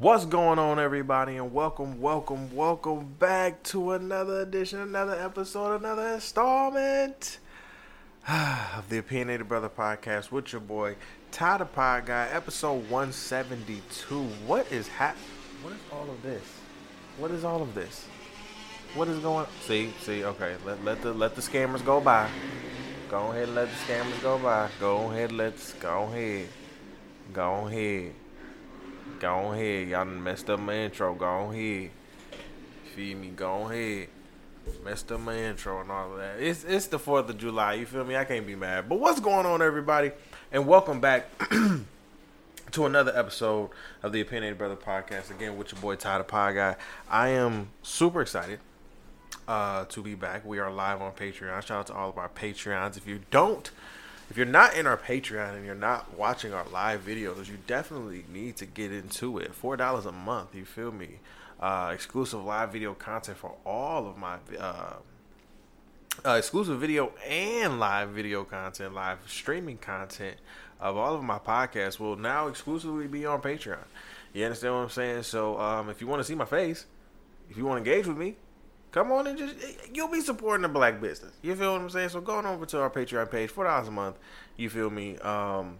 What's going on, everybody, and welcome, welcome, welcome back to another edition, another episode, another installment of the Opinionated Brother Podcast with your boy Ty the Pod Guy, episode 172. What is hap? What is all of this? What is all of this? What is going? See, see, okay. Let let the let the scammers go by. Go ahead and let the scammers go by. Go ahead, let's go ahead. Go ahead. Go ahead. Y'all done messed up my intro. Go on ahead. Feed me. Go on ahead. Messed up my intro and all of that. It's it's the Fourth of July. You feel me? I can't be mad. But what's going on, everybody? And welcome back to another episode of the Opinionated Brother Podcast. Again, with your boy Ty the Pod Guy. I am super excited uh, to be back. We are live on Patreon. Shout out to all of our Patreons. If you don't, if you're not in our Patreon and you're not watching our live videos, you definitely need to get into it. Four dollars a month. You feel me? Uh, exclusive live video content for all of my uh, uh, exclusive video and live video content, live streaming content of all of my podcasts will now exclusively be on Patreon. You understand what I'm saying? So um, if you want to see my face, if you want to engage with me, come on and just you'll be supporting the black business. You feel what I'm saying? So going over to our Patreon page, four dollars a month. You feel me? Um,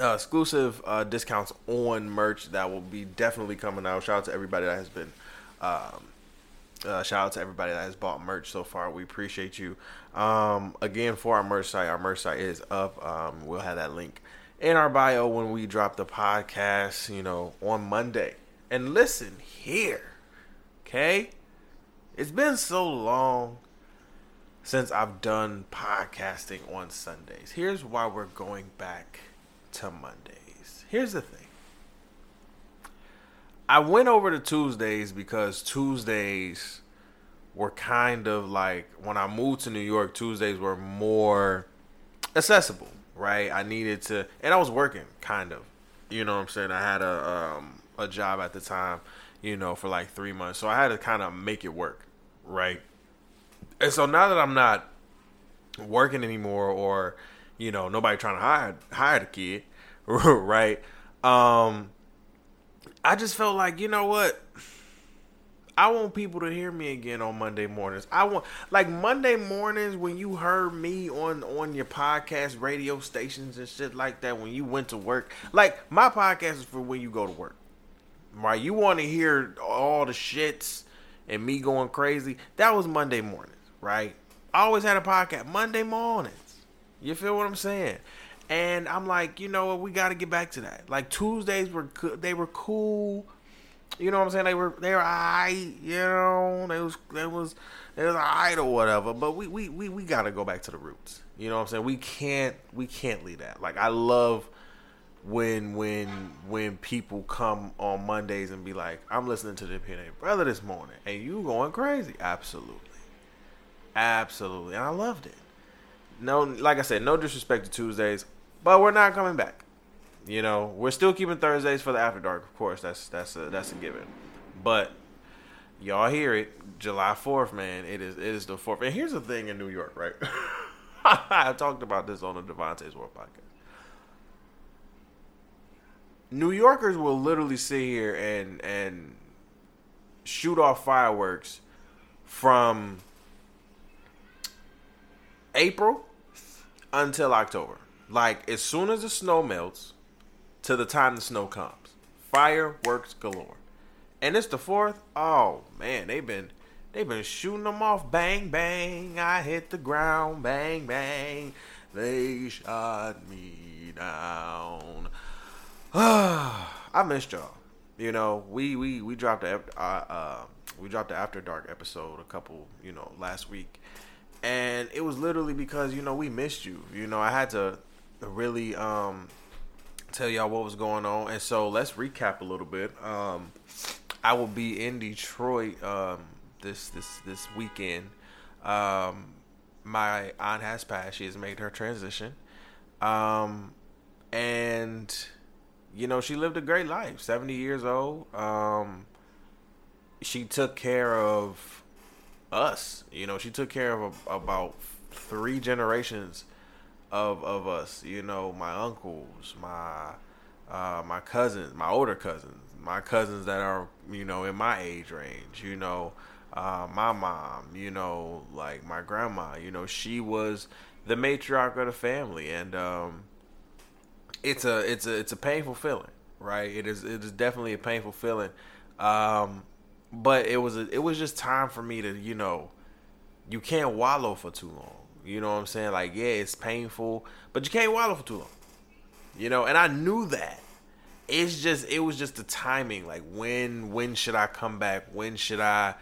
uh, exclusive uh, discounts on merch that will be definitely coming out. Shout out to everybody that has been. Um, uh, shout out to everybody that has bought merch so far. We appreciate you. Um, again, for our merch site, our merch site is up. Um, we'll have that link in our bio when we drop the podcast, you know, on Monday. And listen here, okay? It's been so long since I've done podcasting on Sundays. Here's why we're going back to Mondays. Here's the thing. I went over to Tuesdays because Tuesdays were kind of like when I moved to New York, Tuesdays were more accessible, right? I needed to and I was working kind of. You know what I'm saying? I had a um a job at the time, you know, for like 3 months. So I had to kind of make it work, right? And so now that I'm not working anymore or you know, nobody trying to hire hire the kid, right? Um I just felt like, you know what? I want people to hear me again on Monday mornings. I want like Monday mornings when you heard me on on your podcast radio stations and shit like that when you went to work. Like my podcast is for when you go to work. Right? You want to hear all the shits and me going crazy. That was Monday mornings, right? I always had a podcast Monday mornings. You feel what I'm saying? And I'm like, you know what? We got to get back to that. Like Tuesdays were. They were cool. You know what I'm saying? They were they were I. You know, they was they was they was alright or whatever. But we we we we got to go back to the roots. You know what I'm saying? We can't we can't leave that. Like I love when when when people come on Mondays and be like, I'm listening to the opinion brother this morning, and you going crazy. Absolutely, absolutely, and I loved it. No, like I said, no disrespect to Tuesdays. But we're not coming back. You know, we're still keeping Thursdays for the after dark. Of course, that's that's a, that's a given. But y'all hear it, July Fourth, man. It is it is the fourth. And here's the thing in New York, right? I talked about this on the Devontae's World podcast. New Yorkers will literally sit here and and shoot off fireworks from April until October. Like as soon as the snow melts to the time the snow comes, fireworks galore. And it's the fourth. Oh man, they've been they've been shooting them off. Bang bang, I hit the ground. Bang bang, they shot me down. I missed y'all. You know, we we we dropped the uh, uh, we dropped the after dark episode a couple you know last week, and it was literally because you know we missed you. You know, I had to really um, tell y'all what was going on. And so let's recap a little bit. Um, I will be in Detroit um, this this this weekend. Um, my aunt has passed; she has made her transition, um, and you know she lived a great life. Seventy years old. Um, she took care of us. You know, she took care of a, about three generations of of us. You know, my uncles, my uh, my cousins, my older cousins, my cousins that are you know in my age range. You know, uh, my mom. You know, like my grandma. You know, she was the matriarch of the family, and um, it's a it's a it's a painful feeling, right? It is it is definitely a painful feeling. Um, but it was a, it was just time for me to you know, you can't wallow for too long. You know what I'm saying? Like yeah, it's painful, but you can't wallow for too long. You know, and I knew that. It's just it was just the timing. Like when when should I come back? When should I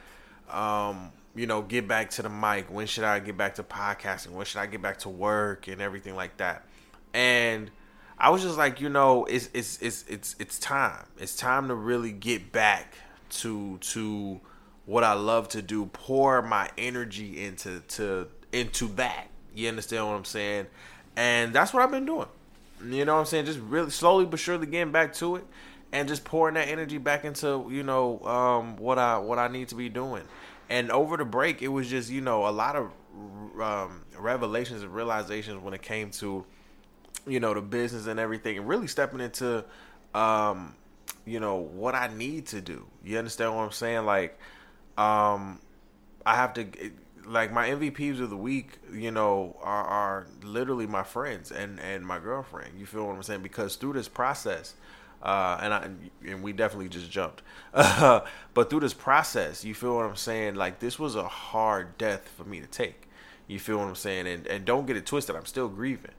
um you know get back to the mic? When should I get back to podcasting? When should I get back to work and everything like that? And I was just like, you know, it's it's it's it's it's time. It's time to really get back to to what I love to do. Pour my energy into to into that. You understand what I'm saying? And that's what I've been doing. You know what I'm saying? Just really slowly but surely getting back to it and just pouring that energy back into, you know, um, what I what I need to be doing. And over the break, it was just, you know, a lot of um, revelations and realizations when it came to you know the business and everything, and really stepping into, um, you know what I need to do. You understand what I'm saying? Like, um, I have to like my MVPs of the week, you know, are, are literally my friends and and my girlfriend. You feel what I'm saying? Because through this process, uh, and I and we definitely just jumped, but through this process, you feel what I'm saying? Like this was a hard death for me to take. You feel what I'm saying? And and don't get it twisted. I'm still grieving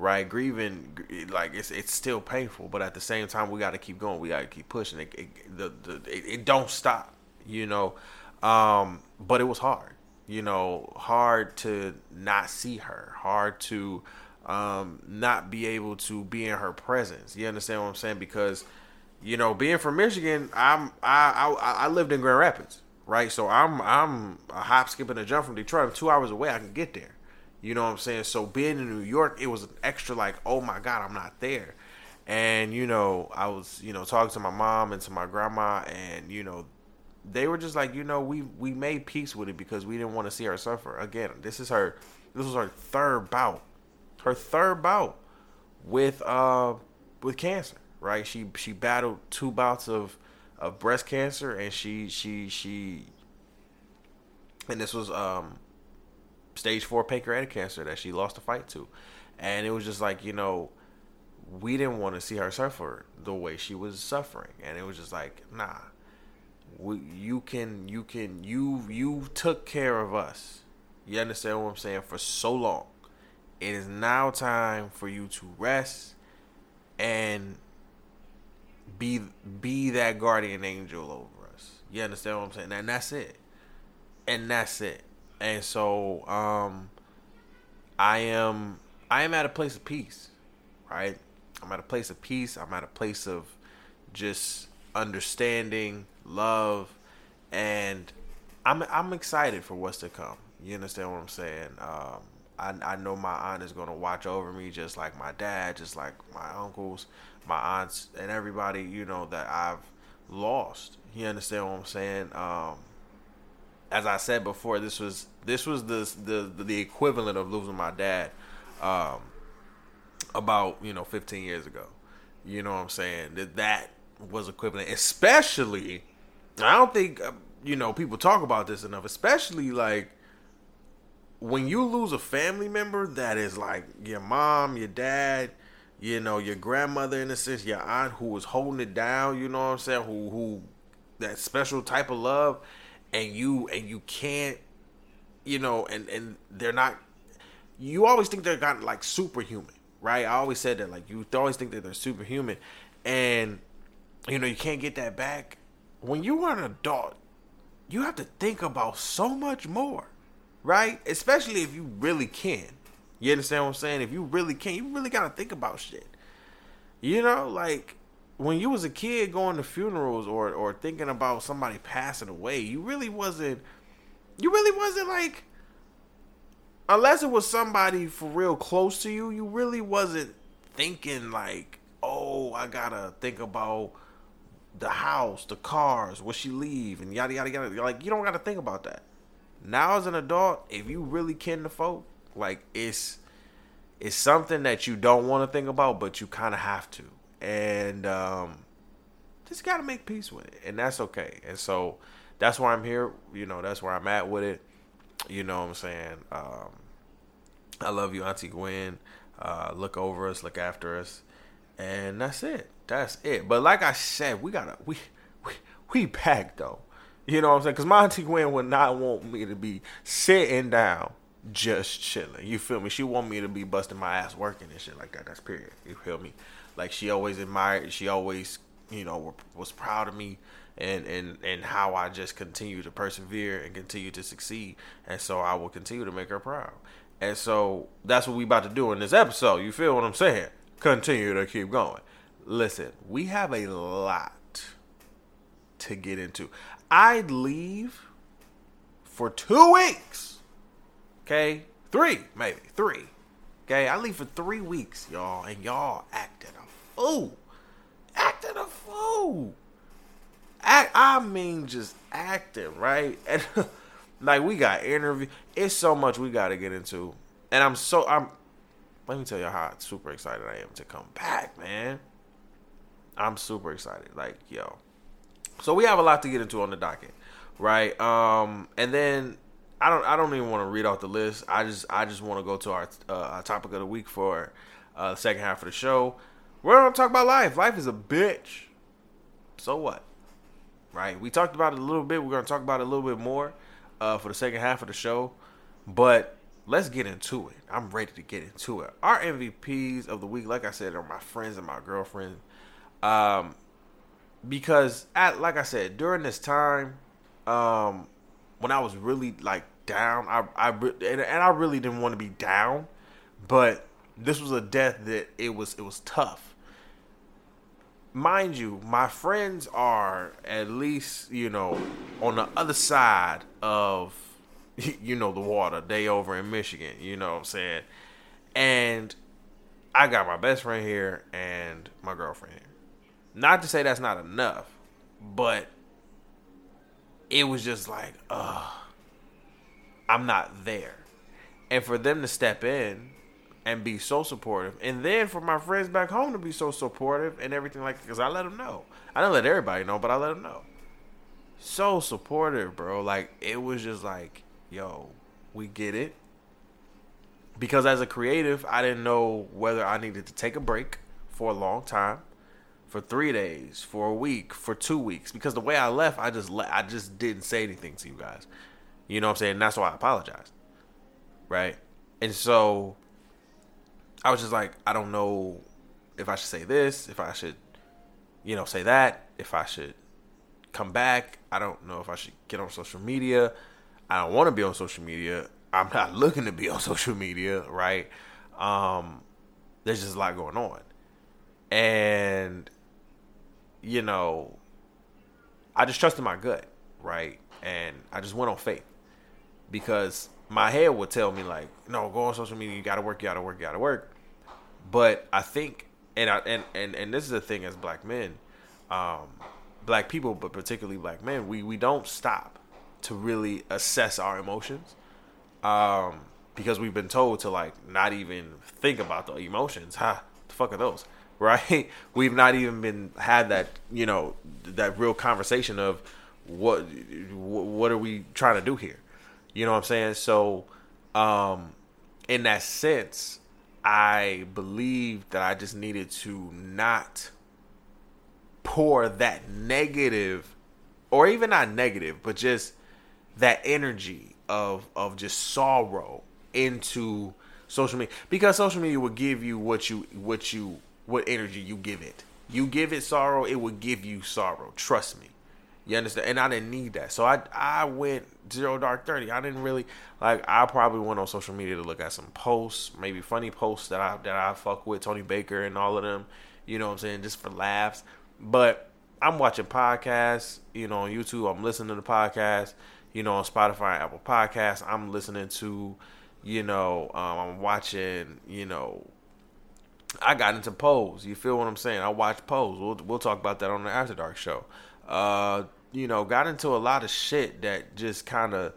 right? Grieving, like it's it's still painful, but at the same time, we got to keep going. We got to keep pushing. It, it the, the it, it, don't stop, you know. Um, but it was hard, you know, hard to not see her, hard to um, not be able to be in her presence. You understand what I'm saying? Because you know, being from Michigan, I'm I I, I lived in Grand Rapids, right? So I'm I'm a hop, skip, and a jump from Detroit. I'm two hours away. I can get there. You know what I'm saying? So being in New York, it was an extra like, oh my God, I'm not there. And, you know, I was, you know, talking to my mom and to my grandma and, you know, they were just like, you know, we we made peace with it because we didn't want to see her suffer. Again, this is her this was her third bout. Her third bout with uh with cancer, right? She she battled two bouts of of breast cancer and she she she and this was um stage four pancreatic cancer that she lost the fight to, and it was just like you know, we didn't want to see her suffer the way she was suffering, and it was just like nah, we, you can you can you you took care of us. You understand what I'm saying for so long. It is now time for you to rest and be be that guardian angel over us. You understand what I'm saying? And that's it. And that's it and so um, I am I am at a place of peace, right? I'm at a place of peace. I'm at a place of just understanding, love, and I'm I'm excited for what's to come. You understand what I'm saying? Um, I I know my aunt is gonna watch over me, just like my dad, just like my uncles, my aunts, and everybody you know that I've lost. You understand what I'm saying? Um, as I said before, this was this was the the the equivalent of losing my dad, um, about you know 15 years ago. You know what I'm saying? That that was equivalent, especially. I don't think uh, you know people talk about this enough, especially like when you lose a family member that is like your mom, your dad, you know, your grandmother in a sense, your aunt who was holding it down, you know what I'm saying, who who that special type of love and you and you can't you know and and they're not you always think they're got like superhuman right? I always said that like you always think that they're superhuman. And you know you can't get that back. When you are an adult you have to think about so much more right? Especially if you really can. You understand what i'm saying? If you really can you really got to think about shit. You know like when you was a kid going to funerals or or thinking about somebody passing away, you really wasn't you really wasn't like unless it was somebody for real close to you, you really wasn't thinking like, "Oh, I got to think about the house, the cars, what she leave and yada yada yada." Like you don't got to think about that. Now as an adult, if you really kin to folk, like it's it's something that you don't want to think about, but you kind of have to and um, just got to make peace with it, and that's okay. And so that's why I'm here. You know, that's where I'm at with it. You know what I'm saying? Um, I love you, Auntie Gwen. Uh, look over us, look after us, and that's it. That's it. But like I said, we gotta we we we back though. You know what I'm saying? Because my Auntie Gwen would not want me to be sitting down just chilling. You feel me? She want me to be busting my ass working and shit like that. That's period. You feel me? Like she always admired. She always you know was proud of me and and and how I just continue to persevere and continue to succeed. And so I will continue to make her proud. And so that's what we about to do in this episode. You feel what I'm saying? Continue to keep going. Listen, we have a lot to get into. I'd leave for two weeks. Okay? Three, maybe. Three. Okay? I leave for three weeks, y'all, and y'all acting fool. Acting a fool. Act, I mean, just acting, right? And like we got interview. It's so much we got to get into, and I'm so I'm. Let me tell you how super excited I am to come back, man. I'm super excited. Like yo, so we have a lot to get into on the docket, right? Um, and then I don't I don't even want to read off the list. I just I just want to go to our, uh, our topic of the week for uh, the second half of the show. We're gonna talk about life. Life is a bitch. So what? Right? We talked about it a little bit. We're gonna talk about it a little bit more uh, for the second half of the show. But let's get into it. I'm ready to get into it. Our MVPs of the week, like I said, are my friends and my girlfriend. Um, because at like I said, during this time, um, when I was really like down, I I and, and I really didn't want to be down, but this was a death that it was it was tough mind you, my friends are at least, you know, on the other side of, you know, the water. They over in Michigan, you know what I'm saying? And I got my best friend here and my girlfriend here. Not to say that's not enough, but it was just like, uh, I'm not there. And for them to step in and be so supportive. And then for my friends back home to be so supportive and everything like that. because I let them know. I didn't let everybody know, but I let them know. So supportive, bro. Like it was just like, yo, we get it. Because as a creative, I didn't know whether I needed to take a break for a long time, for three days, for a week, for two weeks. Because the way I left, I just le- I just didn't say anything to you guys. You know what I'm saying? That's why I apologized. Right? And so I was just like, I don't know if I should say this, if I should, you know, say that, if I should come back. I don't know if I should get on social media. I don't want to be on social media. I'm not looking to be on social media, right? Um, there's just a lot going on. And, you know, I just trusted my gut, right? And I just went on faith because my head would tell me like, no, go on social media. You gotta work. You gotta work. You gotta work. But I think, and I and and and this is the thing as black men, um, black people, but particularly black men, we we don't stop to really assess our emotions, um, because we've been told to like not even think about the emotions. Ha, the fuck are those? Right? We've not even been had that you know that real conversation of what what are we trying to do here you know what I'm saying? So, um, in that sense, I believe that I just needed to not pour that negative, or even not negative, but just that energy of of just sorrow into social media because social media will give you what you what you what energy you give it. You give it sorrow, it will give you sorrow. Trust me. You understand? And I didn't need that. So I I went zero dark thirty. I didn't really like I probably went on social media to look at some posts, maybe funny posts that I that I fuck with, Tony Baker and all of them, you know what I'm saying, just for laughs. But I'm watching podcasts, you know, on YouTube, I'm listening to the podcast, you know, on Spotify Apple Podcasts. I'm listening to, you know, um, I'm watching, you know, I got into Pose. You feel what I'm saying? I watch Pose. We'll we'll talk about that on the After Dark show. Uh, you know, got into a lot of shit that just kind of,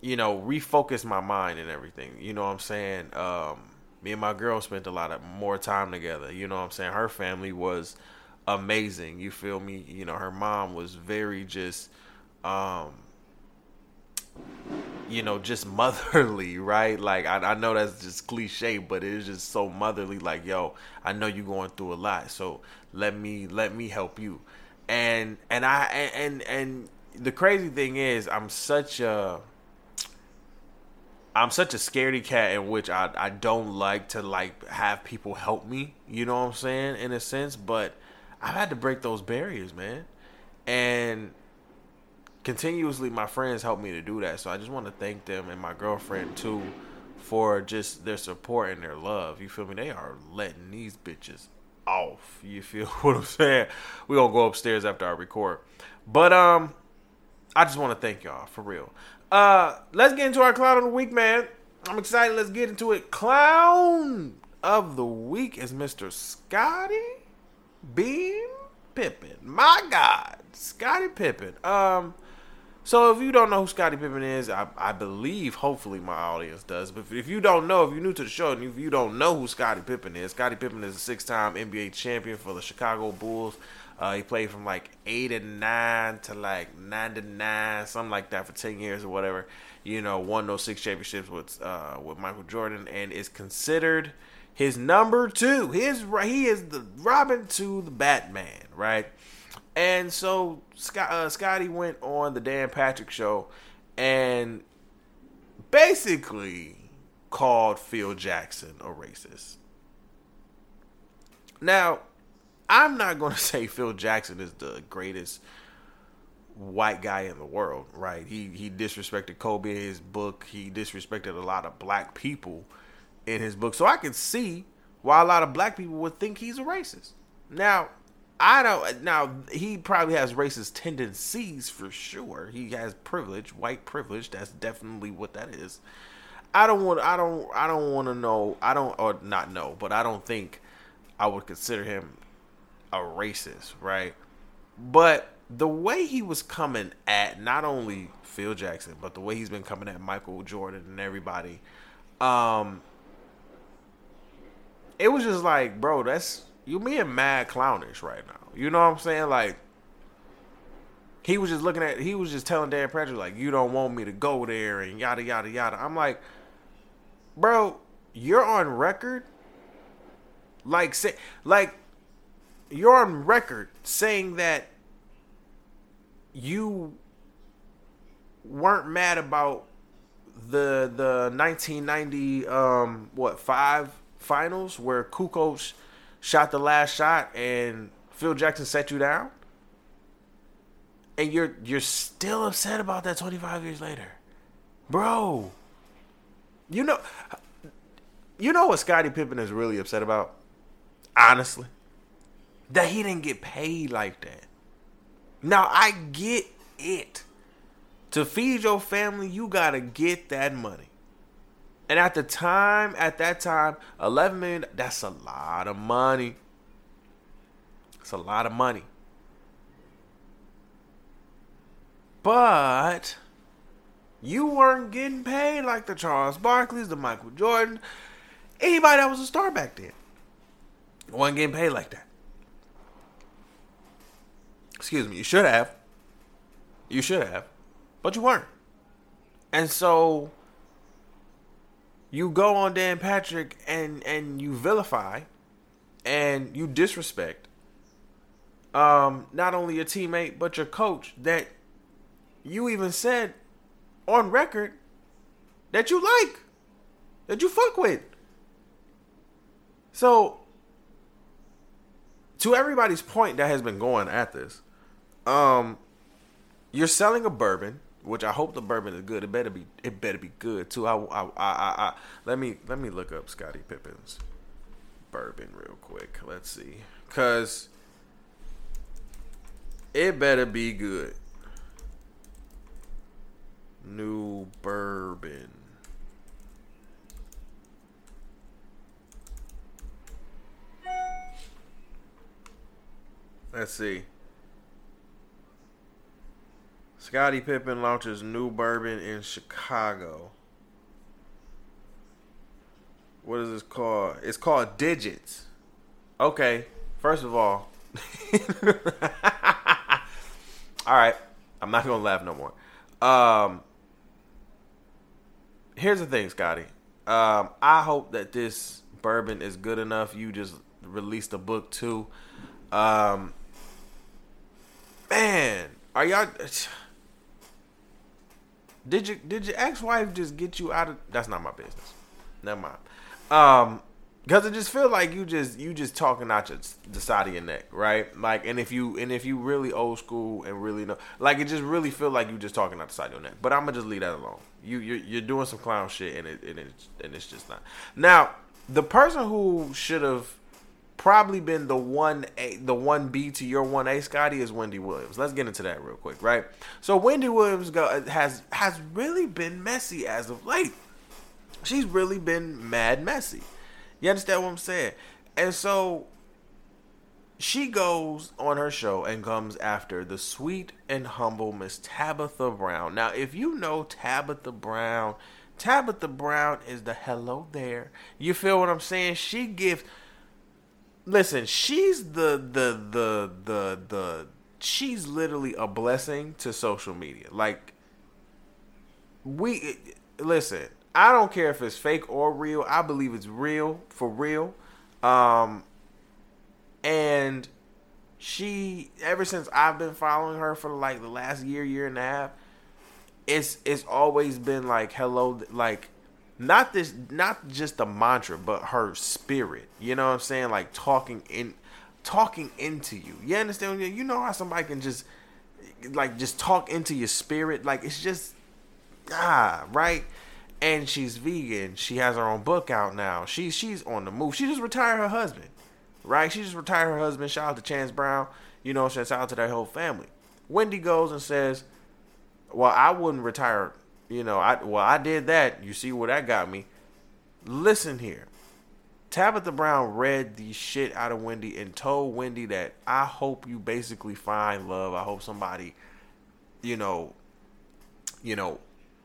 you know, refocused my mind and everything. You know what I'm saying? Um, Me and my girl spent a lot of more time together. You know what I'm saying? Her family was amazing. You feel me? You know, her mom was very just um you know, just motherly, right? Like I, I know that's just cliche, but it is just so motherly. Like, yo, I know you're going through a lot, so let me let me help you. And and I and and the crazy thing is, I'm such a I'm such a scaredy cat in which I I don't like to like have people help me. You know what I'm saying? In a sense, but I've had to break those barriers, man. And continuously my friends help me to do that. So I just want to thank them and my girlfriend too for just their support and their love. You feel me? They are letting these bitches off. You feel what I'm saying? We're gonna go upstairs after I record. But um I just want to thank y'all for real. Uh let's get into our clown of the week, man. I'm excited. Let's get into it. Clown of the week is Mr. Scotty Bean Pippen. My God, Scottie Pippen. Um, so if you don't know who Scottie Pippen is, I, I believe, hopefully my audience does. But if you don't know, if you're new to the show and if you don't know who Scottie Pippen is, Scottie Pippen is a six-time NBA champion for the Chicago Bulls. Uh, he played from like eight and nine to like nine to nine, something like that, for ten years or whatever. You know, won those six championships with uh, with Michael Jordan, and is considered his number two. His he is the Robin to the Batman, right? And so Scott, uh, Scottie went on the Dan Patrick show and basically called Phil Jackson a racist. Now, I'm not going to say Phil Jackson is the greatest white guy in the world, right? He he disrespected Kobe in his book. He disrespected a lot of black people in his book. So I can see why a lot of black people would think he's a racist. Now, I don't. Now he probably has racist tendencies for sure. He has privilege, white privilege. That's definitely what that is. I don't want. I don't. I don't want to know. I don't or not know, but I don't think I would consider him a racist, right? But the way he was coming at not only Phil Jackson, but the way he's been coming at Michael Jordan and everybody, um, it was just like, bro, that's you being mad clownish right now. You know what I'm saying? Like he was just looking at he was just telling Dan Patrick like you don't want me to go there and yada yada yada. I'm like, bro, you're on record. Like say like you're on record saying that you weren't mad about the the 1990 um what five finals where Kukoc shot the last shot and Phil Jackson set you down, and you're you're still upset about that 25 years later, bro. You know, you know what Scottie Pippen is really upset about, honestly, that he didn't get paid like that. Now I get it. To feed your family, you gotta get that money. And at the time, at that time, 11 million, that's a lot of money. It's a lot of money. But you weren't getting paid like the Charles Barkleys, the Michael Jordan, anybody that was a star back then. wasn't getting paid like that. Excuse me, you should have. You should have. But you weren't. And so you go on Dan Patrick and and you vilify and you disrespect um not only your teammate but your coach that you even said on record that you like that you fuck with. So to everybody's point that has been going at this um you're selling a bourbon which I hope the bourbon is good. It better be. It better be good too. I, I, I, I, let me let me look up Scottie Pippen's bourbon real quick. Let's see, cause it better be good. New bourbon. Let's see. Scottie Pippen launches new bourbon in Chicago. what is this called? It's called digits. Okay, first of all, all right, I'm not gonna laugh no more. Um, here's the thing, Scottie. Um, I hope that this bourbon is good enough. You just released a book too. Um, man, are y'all? Did you did your ex wife just get you out of? That's not my business. Never mind. Um, because it just feel like you just you just talking out your, the side of your neck, right? Like, and if you and if you really old school and really know, like, it just really feel like you just talking out the side of your neck. But I'm gonna just leave that alone. You you're, you're doing some clown shit, and it and it's and it's just not. Now, the person who should have probably been the one A, the one B to your one A, Scottie, is Wendy Williams. Let's get into that real quick, right? So Wendy Williams go, has has really been messy as of late. She's really been mad messy. You understand what I'm saying? And so she goes on her show and comes after the sweet and humble Miss Tabitha Brown. Now, if you know Tabitha Brown, Tabitha Brown is the hello there. You feel what I'm saying? She gives Listen, she's the the the the the she's literally a blessing to social media. Like we listen, I don't care if it's fake or real. I believe it's real for real. Um, and she, ever since I've been following her for like the last year, year and a half, it's it's always been like hello, like not this, not just the mantra, but her spirit. You know what I'm saying? Like talking in, talking into you. You understand? You know how somebody can just like just talk into your spirit. Like it's just ah right and she's vegan. She has her own book out now. She she's on the move. She just retired her husband, right? She just retired her husband. Shout out to Chance Brown. You know, shout out to their whole family. Wendy goes and says, "Well, I wouldn't retire. You know, I well I did that. You see where that got me. Listen here." Tabitha Brown read the shit out of Wendy and told Wendy that I hope you basically find love. I hope somebody, you know, you know,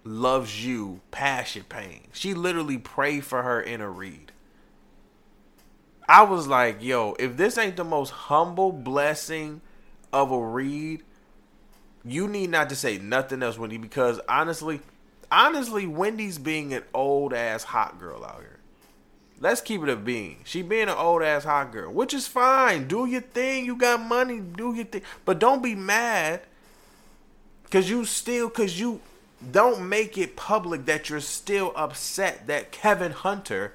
loves you past your pain. She literally prayed for her in a read. I was like, yo, if this ain't the most humble blessing of a read, you need not to say nothing else, Wendy, because honestly, honestly, Wendy's being an old ass hot girl out here. Let's keep it a being. She being an old ass hot girl, which is fine. Do your thing. You got money. Do your thing. But don't be mad. Cause you still, cause you don't make it public that you're still upset that Kevin Hunter,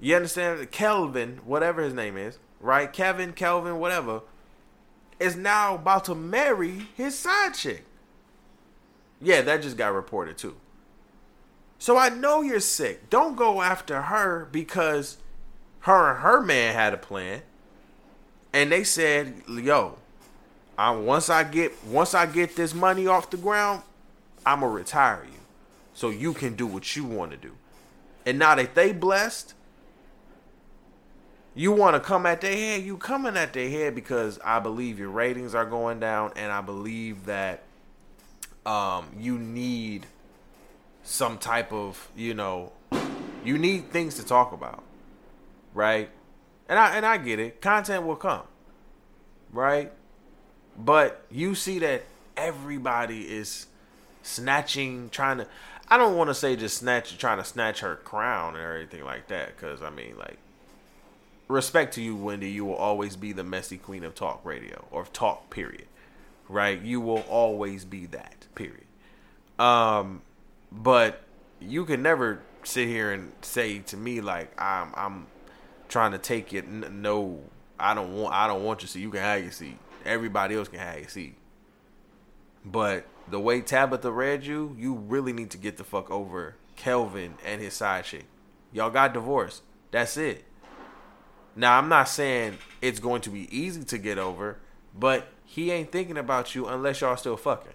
you understand, Kelvin, whatever his name is, right? Kevin, Kelvin, whatever, is now about to marry his side chick. Yeah, that just got reported too. So I know you're sick. Don't go after her because her and her man had a plan. And they said, "Yo, I once I get once I get this money off the ground, I'm gonna retire you, so you can do what you want to do. And now that they blessed, you want to come at their head. You coming at their head because I believe your ratings are going down, and I believe that um, you need some type of you know you need things to talk about, right? And I and I get it. Content will come, right? But you see that everybody is snatching, trying to. I don't want to say just snatch, trying to snatch her crown or anything like that, because I mean, like, respect to you, Wendy. You will always be the messy queen of talk radio or talk. Period. Right? You will always be that. Period. Um, but you can never sit here and say to me like I'm I'm trying to take it. No, I don't want I don't want your seat. You can have your seat. Everybody else can have your seat. But the way Tabitha read you, you really need to get the fuck over Kelvin and his side chick. Y'all got divorced. That's it. Now, I'm not saying it's going to be easy to get over, but he ain't thinking about you unless y'all still fucking.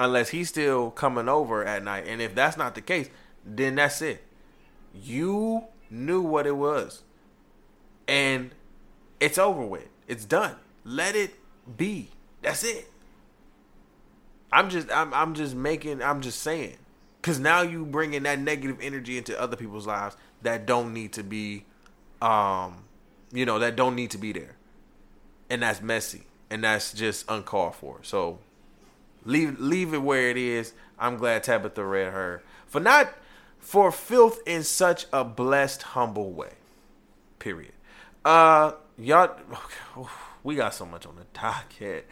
Unless he's still coming over at night. And if that's not the case, then that's it. You knew what it was. And it's over with. It's done. Let it be. That's it. I'm just I'm I'm just making I'm just saying. Cause now you bringing that negative energy into other people's lives that don't need to be, um, you know, that don't need to be there, and that's messy and that's just uncalled for. So leave leave it where it is. I'm glad Tabitha read her for not for filth in such a blessed, humble way. Period. Uh, y'all, we got so much on the docket.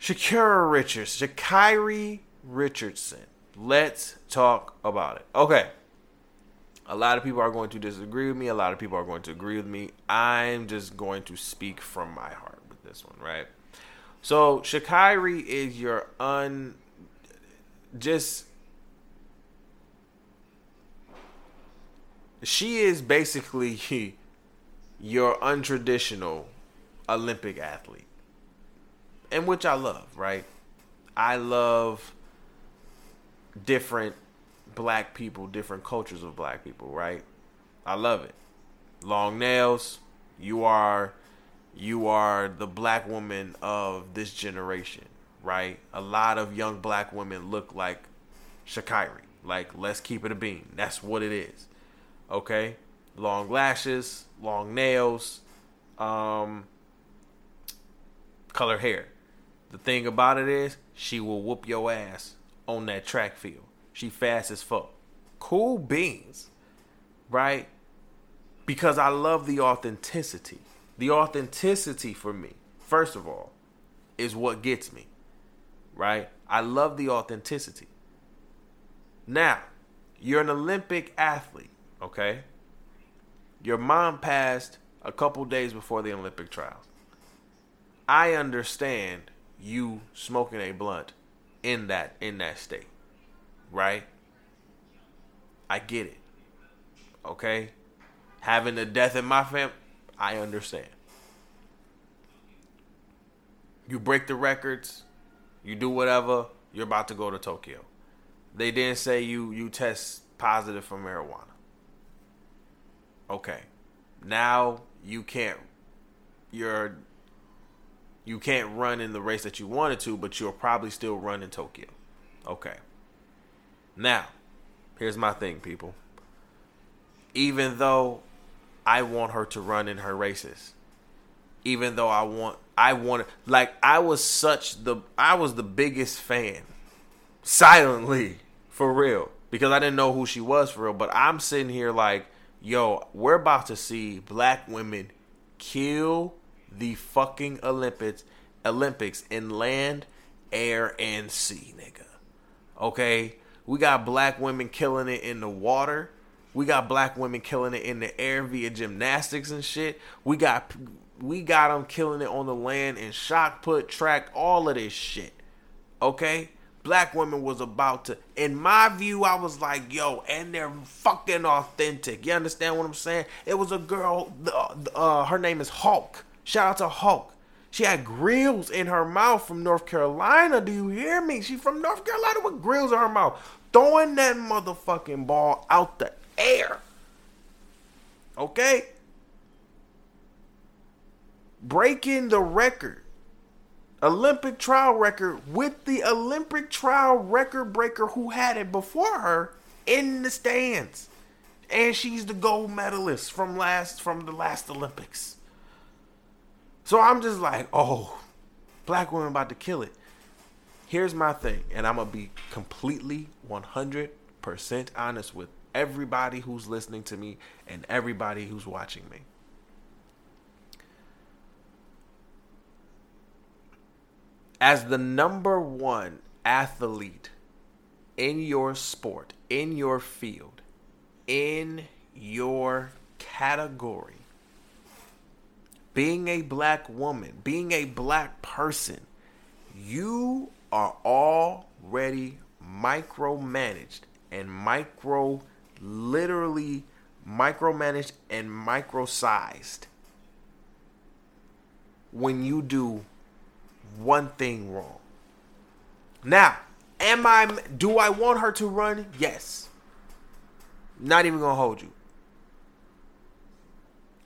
Shakira Richards, Sha'Carri Richardson. Let's talk about it. Okay. A lot of people are going to disagree with me. A lot of people are going to agree with me. I'm just going to speak from my heart this one, right? So Sha'Carri is your un just she is basically your untraditional Olympic athlete. And which I love, right? I love different black people, different cultures of black people, right? I love it. Long nails, you are you are the black woman of this generation, right? A lot of young black women look like Sha'Carri. Like, let's keep it a bean. That's what it is. Okay? Long lashes, long nails, um, color hair. The thing about it is, she will whoop your ass on that track field. She fast as fuck. Cool beans, right? Because I love the authenticity. The authenticity for me, first of all, is what gets me, right? I love the authenticity. Now, you're an Olympic athlete, okay? Your mom passed a couple days before the Olympic trials. I understand you smoking a blunt in that in that state. Right? I get it. Okay? Having a death in my family, I understand. You break the records, you do whatever, you're about to go to Tokyo. They didn't say you you test positive for marijuana. Okay. Now you can't you're you can't run in the race that you wanted to, but you'll probably still run in Tokyo. Okay. Now, here's my thing, people. Even though I want her to run in her races, even though I want I want like I was such the I was the biggest fan silently for real because I didn't know who she was for real, but I'm sitting here like, yo, we're about to see black women kill the fucking Olympics Olympics in land, air, and sea, nigga. Okay? We got black women killing it in the water. We got black women killing it in the air via gymnastics and shit. We got we got them killing it on the land and shot put, track, all of this shit. Okay? Black women was about to in my view, I was like, yo, and they're fucking authentic. You understand what I'm saying? It was a girl, uh, her name is Hulk. Shout out to Hulk. She had grills in her mouth from North Carolina. Do you hear me? She from North Carolina with grills in her mouth. Throwing that motherfucking ball out the air. Okay? Breaking the record. Olympic trial record with the Olympic trial record breaker who had it before her in the stands. And she's the gold medalist from last from the last Olympics. So I'm just like, oh, black women about to kill it. Here's my thing, and I'm gonna be completely 100% honest with everybody who's listening to me and everybody who's watching me. As the number one athlete in your sport, in your field, in your category, being a black woman, being a black person, you are already micromanaged and micro literally micromanaged and micro-sized when you do one thing wrong. Now, am I do I want her to run? Yes. Not even going to hold you.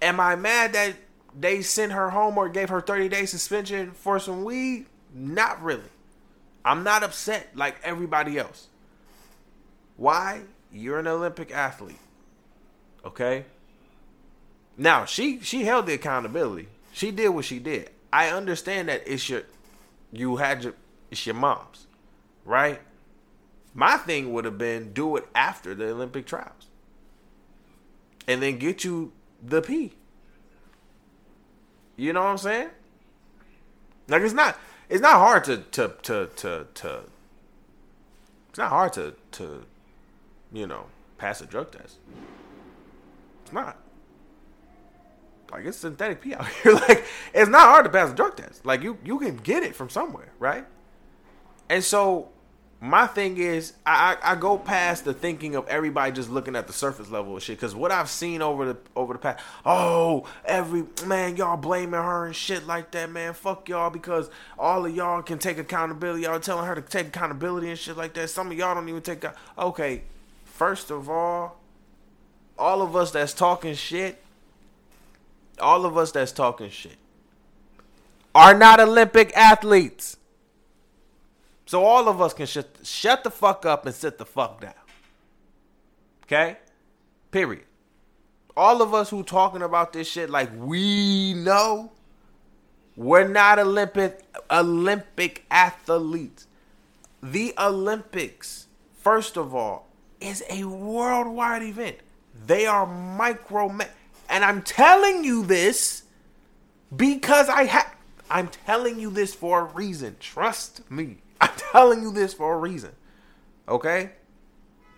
Am I mad that they sent her home or gave her 30 day suspension for some weed? Not really. I'm not upset like everybody else. Why? You're an Olympic athlete. Okay? Now, she she held the accountability. She did what she did. I understand that it's your you had your it's your mom's, right? My thing would have been do it after the Olympic trials. And then get you the P. You know what I'm saying? Like it's not it's not hard to to to to to it's not hard to to you know pass a drug test. It's not. Like it's synthetic pee out here. like it's not hard to pass a drug test. Like you you can get it from somewhere, right? And so my thing is I, I go past the thinking of everybody just looking at the surface level of shit. Cause what I've seen over the over the past, oh, every man, y'all blaming her and shit like that, man. Fuck y'all because all of y'all can take accountability. Y'all telling her to take accountability and shit like that. Some of y'all don't even take. Okay, first of all, all of us that's talking shit, all of us that's talking shit, are not Olympic athletes. So all of us can shut shut the fuck up and sit the fuck down. Okay? Period. All of us who talking about this shit like we know we're not Olympic Olympic athletes. The Olympics, first of all, is a worldwide event. They are micro and I'm telling you this because I have I'm telling you this for a reason. Trust me. I'm telling you this for a reason. Okay?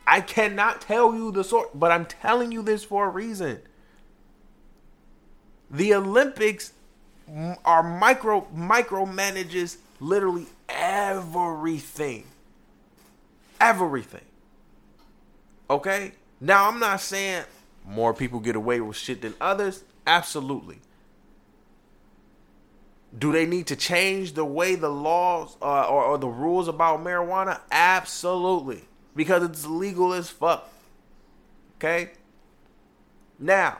I cannot tell you the sort, but I'm telling you this for a reason. The Olympics are micro micromanages literally everything. Everything. Okay? Now I'm not saying more people get away with shit than others. Absolutely. Do they need to change the way the laws uh, or, or the rules about marijuana? Absolutely. Because it's legal as fuck. Okay? Now,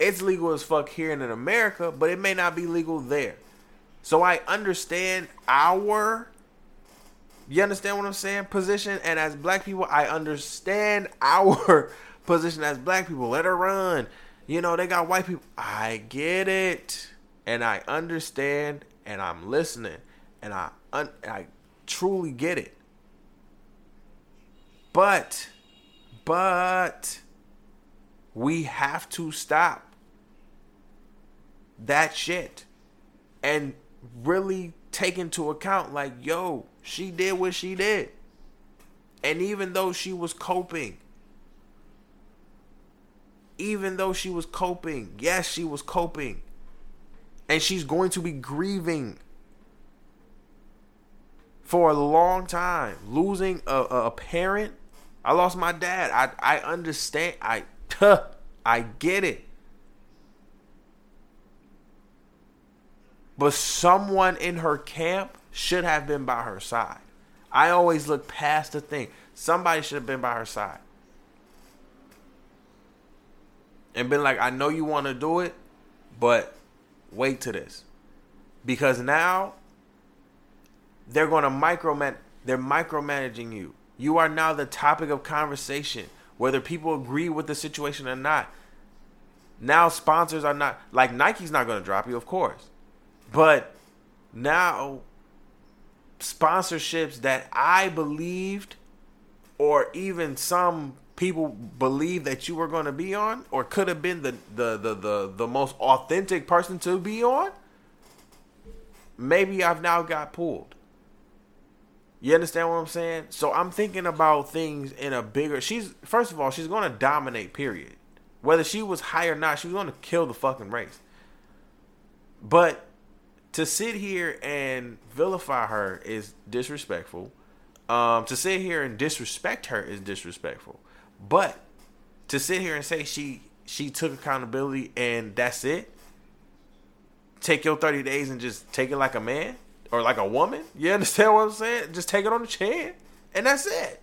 it's legal as fuck here in America, but it may not be legal there. So I understand our you understand what I'm saying? Position and as black people, I understand our position as black people. Let her run. You know, they got white people. I get it and I understand and I'm listening and I un- I truly get it. But but we have to stop that shit and really take into account like yo, she did what she did. And even though she was coping, even though she was coping, yes, she was coping. And she's going to be grieving for a long time losing a, a parent. I lost my dad. I i understand. I tuh, i get it. But someone in her camp should have been by her side. I always look past the thing. Somebody should have been by her side. And been like i know you want to do it but wait to this. Because now they're going to microman they're micromanaging you. You are now the topic of conversation whether people agree with the situation or not. Now sponsors are not like nike's not going to drop you of course. But now sponsorships that i believed or even some people believe that you were going to be on or could have been the, the the the the most authentic person to be on maybe i've now got pulled. You understand what i'm saying? So i'm thinking about things in a bigger she's first of all she's going to dominate period. Whether she was high or not she was going to kill the fucking race. But to sit here and vilify her is disrespectful um, to sit here and disrespect her is disrespectful but to sit here and say she she took accountability and that's it. Take your 30 days and just take it like a man or like a woman. You understand what I'm saying? Just take it on the chin and that's it.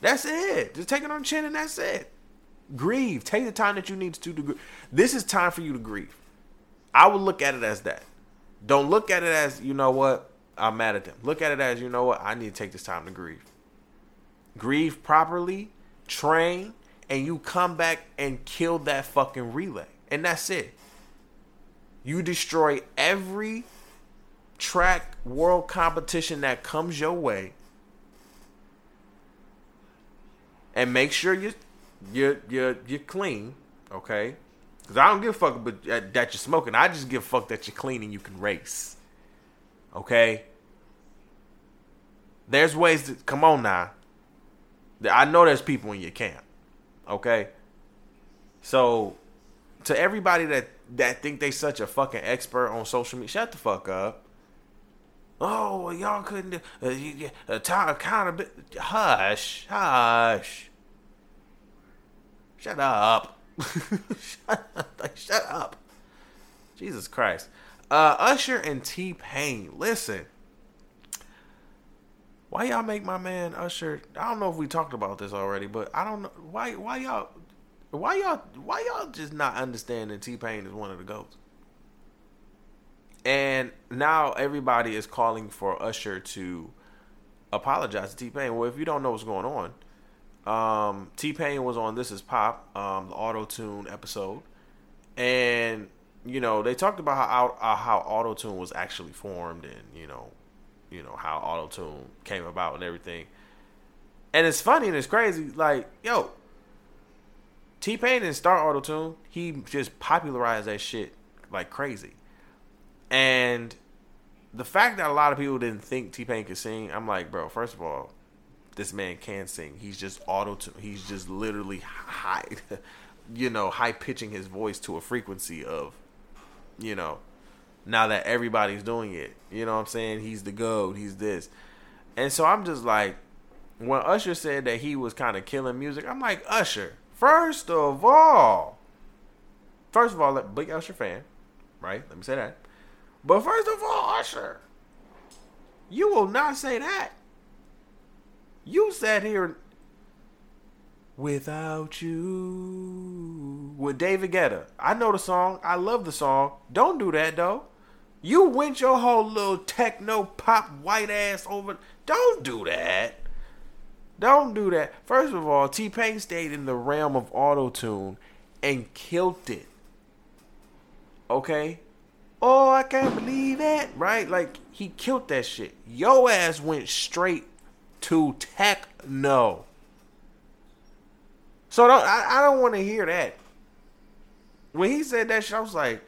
That's it. Just take it on the chin and that's it. Grieve. Take the time that you need to to grieve. This is time for you to grieve. I would look at it as that. Don't look at it as, you know what, I'm mad at them. Look at it as, you know what, I need to take this time to grieve. Grieve properly train, and you come back and kill that fucking relay. And that's it. You destroy every track world competition that comes your way. And make sure you you you you're clean, okay? Cause I don't give a fuck but that you're smoking. I just give a fuck that you're clean and you can race. Okay? There's ways to come on now. I know there's people in your camp. Okay? So to everybody that that think they such a fucking expert on social media, shut the fuck up. Oh, y'all couldn't uh, you, uh, kind of hush, hush. Shut up. shut up. Shut up. Jesus Christ. Uh, Usher and T Pain. Listen. Why y'all make my man Usher? I don't know if we talked about this already, but I don't know why. Why y'all? Why y'all? Why y'all just not understanding T Pain is one of the goats? And now everybody is calling for Usher to apologize to T Pain. Well, if you don't know what's going on, um, T Pain was on This Is Pop, um, the auto tune episode, and you know they talked about how uh, how auto tune was actually formed, and you know, you know how auto tune came about and everything. And it's funny and it's crazy. Like, yo, T Pain didn't start auto tune; he just popularized that shit like crazy. And the fact that a lot of people didn't think T Pain could sing, I'm like, bro, first of all, this man can sing. He's just auto he's just literally high you know, high pitching his voice to a frequency of, you know, now that everybody's doing it. You know what I'm saying? He's the goat, he's this. And so I'm just like when Usher said that he was kind of killing music, I'm like, Usher, first of all, first of all, big Usher fan, right? Let me say that. But first of all, Usher, you will not say that. You sat here without you with David Guetta. I know the song. I love the song. Don't do that though. You went your whole little techno pop white ass over. Don't do that. Don't do that. First of all, T Pain stayed in the realm of auto tune and killed it. Okay? oh, I can't believe that, right? Like he killed that shit. Yo ass went straight to techno. So don't, I, I don't want to hear that. When he said that shit, I was like,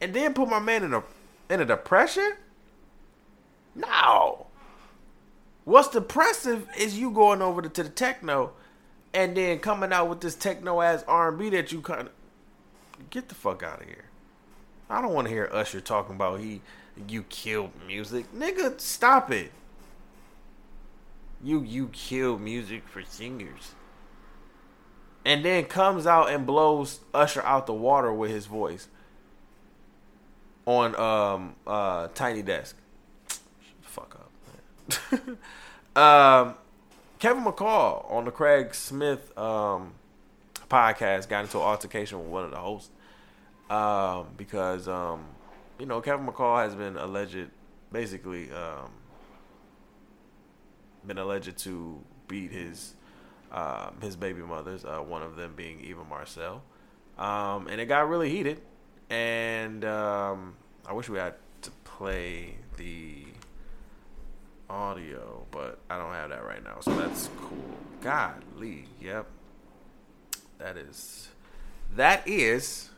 and then put my man in a in a depression. No. What's depressive is you going over to, to the techno, and then coming out with this techno ass R and B that you kind of get the fuck out of here. I don't want to hear Usher talking about he you killed music. Nigga, stop it. You you kill music for singers. And then comes out and blows Usher out the water with his voice on um uh Tiny Desk. fuck up. um Kevin McCall on the Craig Smith um podcast got into an altercation with one of the hosts um, because um, you know Kevin McCall has been alleged, basically, um, been alleged to beat his uh, his baby mothers. Uh, one of them being Eva Marcille, um, and it got really heated. And um, I wish we had to play the audio, but I don't have that right now, so that's cool. Godly, yep, that is that is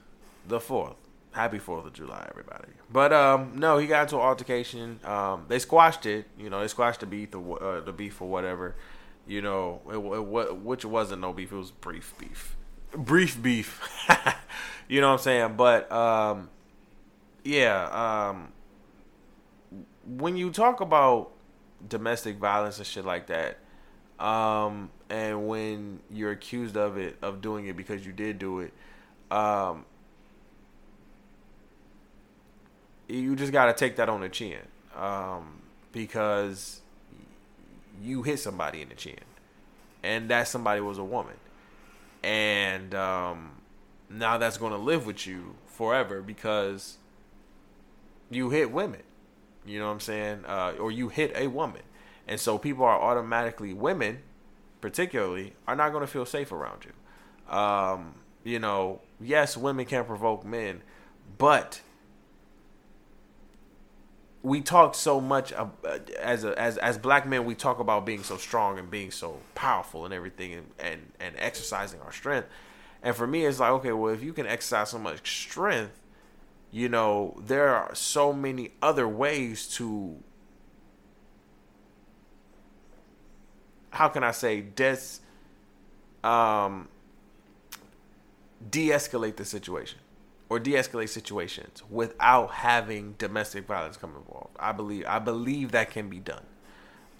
the fourth. Happy Fourth of July, everybody. But um, no, he got into an altercation. Um, they squashed it. You know, they squashed the beef, the, uh, the beef or whatever. You know, it, it, which wasn't no beef. It was brief beef, brief beef. you know what I'm saying? But um, yeah. Um, when you talk about domestic violence and shit like that, um, and when you're accused of it, of doing it because you did do it, um, you just got to take that on the chin um, because you hit somebody in the chin, and that somebody was a woman, and um, now that's going to live with you forever because you hit women. You know what I'm saying? Uh, or you hit a woman, and so people are automatically women particularly, are not going to feel safe around you. Um, you know, yes, women can provoke men, but we talk so much uh, as a, as as black men. We talk about being so strong and being so powerful and everything, and and, and exercising our strength. And for me, it's like, okay, well, if you can exercise so much strength, you know, there are so many other ways to how can I say des um de-escalate the situation or de-escalate situations without having domestic violence come involved. I believe I believe that can be done.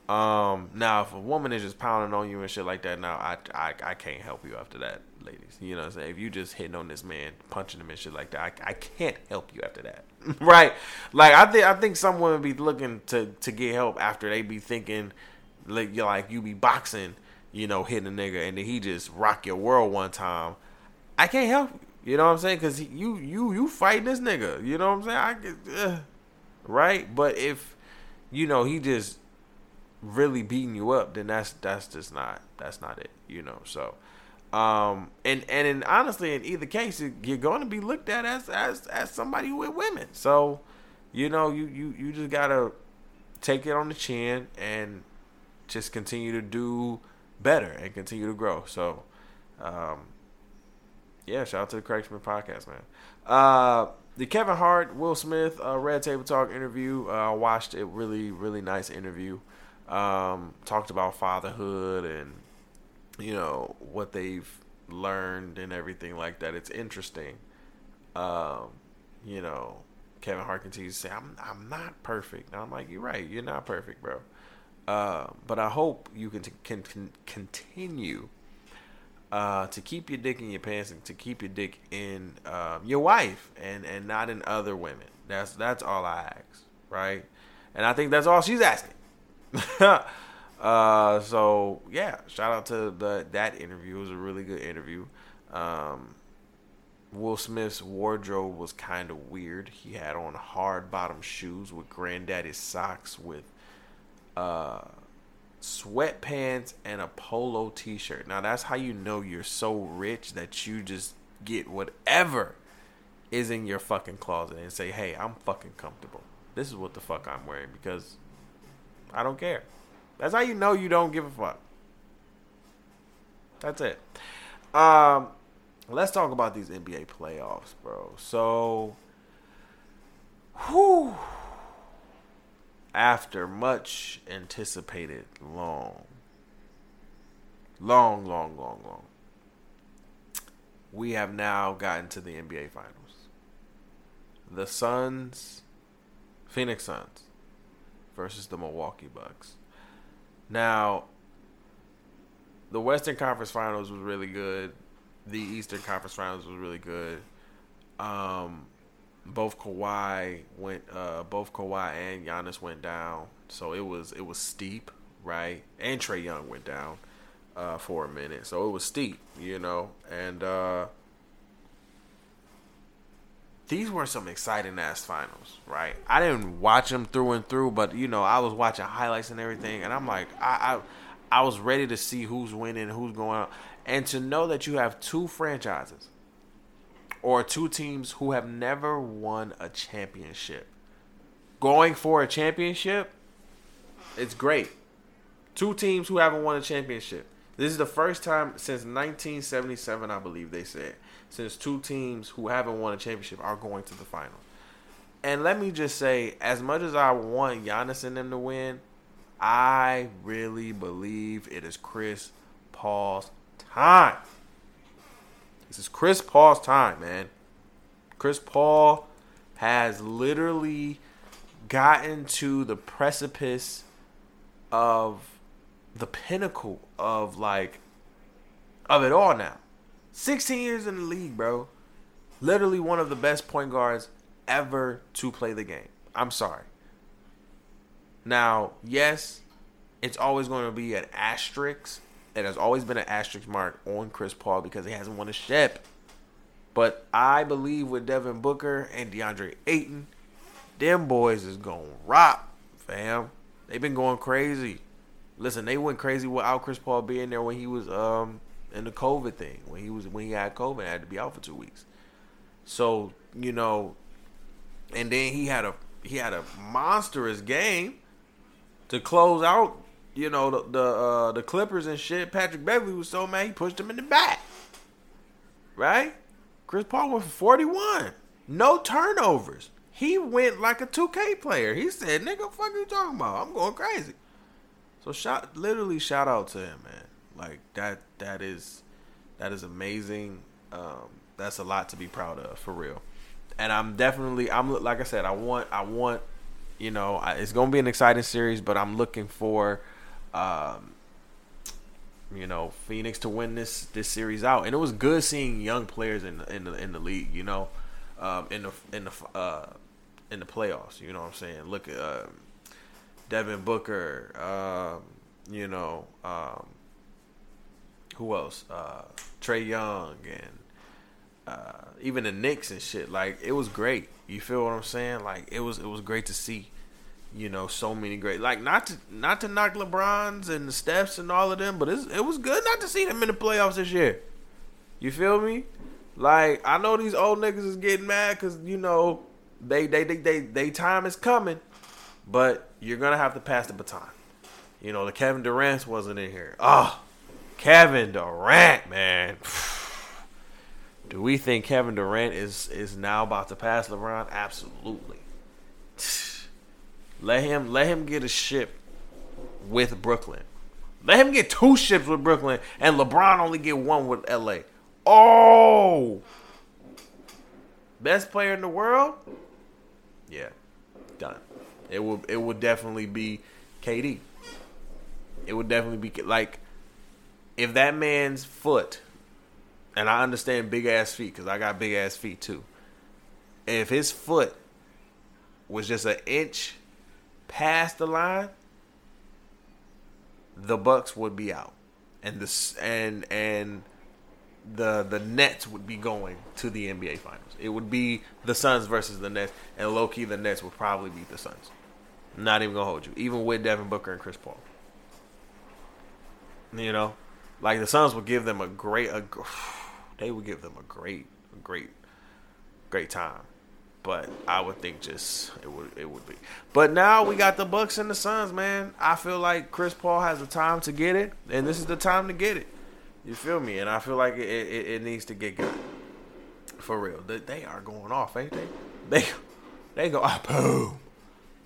Um, now, if a woman is just pounding on you and shit like that, now I, I I can't help you after that, ladies. You know what I'm saying? If you just hitting on this man, punching him and shit like that, I, I can't help you after that, right? Like I think I think some women be looking to to get help after they be thinking like you like you be boxing, you know, hitting a nigga and then he just rock your world one time. I can't help you. You know what I'm saying? Because you you you fighting this nigga. You know what I'm saying? I get, right. But if you know he just really beating you up, then that's that's just not that's not it. You know. So, um, and and in, honestly, in either case, you're going to be looked at as as as somebody with women. So, you know, you you you just gotta take it on the chin and just continue to do better and continue to grow. So, um, yeah, shout out to the Correctman podcast, man. Uh, the Kevin Hart, Will Smith, uh, Red Table Talk interview. Uh, I uh, watched it. Really, really nice interview. Um, talked about fatherhood and you know what they've learned and everything like that. It's interesting. Um, you know, Kevin Hart continues to say, "I'm I'm not perfect." And I'm like, "You're right. You're not perfect, bro." Uh, but I hope you can, t- can, can continue uh, to keep your dick in your pants and to keep your dick in um, your wife and, and not in other women. That's that's all I ask, right? And I think that's all she's asking. uh, so yeah, shout out to the that interview. It was a really good interview. Um, Will Smith's wardrobe was kind of weird. He had on hard bottom shoes with granddaddy socks with uh sweatpants and a polo t-shirt. Now that's how you know you're so rich that you just get whatever is in your fucking closet and say, "Hey, I'm fucking comfortable. This is what the fuck I'm wearing because I don't care." That's how you know you don't give a fuck. That's it. Um let's talk about these NBA playoffs, bro. So whew after much anticipated long, long, long, long, long, we have now gotten to the NBA Finals. The Suns, Phoenix Suns, versus the Milwaukee Bucks. Now, the Western Conference Finals was really good. The Eastern Conference Finals was really good. Um, both Kawhi went, uh, both Kawhi and Giannis went down, so it was it was steep, right? And Trae Young went down uh, for a minute, so it was steep, you know. And uh, these were some exciting ass finals, right? I didn't watch them through and through, but you know, I was watching highlights and everything, and I'm like, I, I, I was ready to see who's winning, who's going out, and to know that you have two franchises or two teams who have never won a championship. Going for a championship, it's great. Two teams who haven't won a championship. This is the first time since 1977, I believe they said, since two teams who haven't won a championship are going to the final. And let me just say, as much as I want Giannis and them to win, I really believe it is Chris Paul's time. This is Chris Paul's time, man. Chris Paul has literally gotten to the precipice of the pinnacle of like of it all now. 16 years in the league, bro. Literally one of the best point guards ever to play the game. I'm sorry. Now, yes, it's always going to be an asterisk it has always been an asterisk mark on Chris Paul because he hasn't won a ship. But I believe with Devin Booker and DeAndre Ayton, them boys is going to rock, fam. They've been going crazy. Listen, they went crazy without Chris Paul being there when he was um in the COVID thing. When he was when he had COVID had to be out for two weeks. So, you know, and then he had a he had a monstrous game to close out, you know, the the, uh, the Clippers and shit. Patrick Beverley was so mad he pushed him in the back. Right? Chris Paul went for 41. No turnovers. He went like a 2K player. He said, nigga, fuck you talking about? I'm going crazy. So shout literally shout out to him, man. Like that that is that is amazing. Um, that's a lot to be proud of for real. And I'm definitely I'm like I said I want I want you know I, it's gonna be an exciting series, but I'm looking for um, you know Phoenix to win this this series out. And it was good seeing young players in the in the in the league. You know, um, in the in the uh, in the playoffs. You know what I'm saying? Look at. Uh, Devin Booker, um, you know, um, who else? Uh, Trae Young and uh, even the Knicks and shit. Like it was great. You feel what I'm saying? Like it was it was great to see. You know, so many great like not to not to knock LeBron's and the Stephs and all of them, but it was good not to see them in the playoffs this year. You feel me? Like I know these old niggas is getting mad because you know they they they they they time is coming, but you're gonna have to pass the baton. You know, the Kevin Durant wasn't in here. Oh, Kevin Durant, man. Do we think Kevin Durant is is now about to pass LeBron? Absolutely. Let him let him get a ship with Brooklyn. Let him get two ships with Brooklyn, and LeBron only get one with LA. Oh, best player in the world? Yeah, done. It would it would definitely be KD. It would definitely be like if that man's foot, and I understand big ass feet because I got big ass feet too. If his foot was just an inch past the line, the Bucks would be out, and the and and the the Nets would be going to the NBA Finals. It would be the Suns versus the Nets, and low key the Nets would probably beat the Suns. Not even gonna hold you, even with Devin Booker and Chris Paul. You know, like the Suns would give them a great, a, they would give them a great, a great, great time. But I would think just it would it would be. But now we got the Bucks and the Suns, man. I feel like Chris Paul has the time to get it, and this is the time to get it. You feel me? And I feel like it, it, it needs to get good. For real, they, they are going off, ain't they? They they go ah, boom.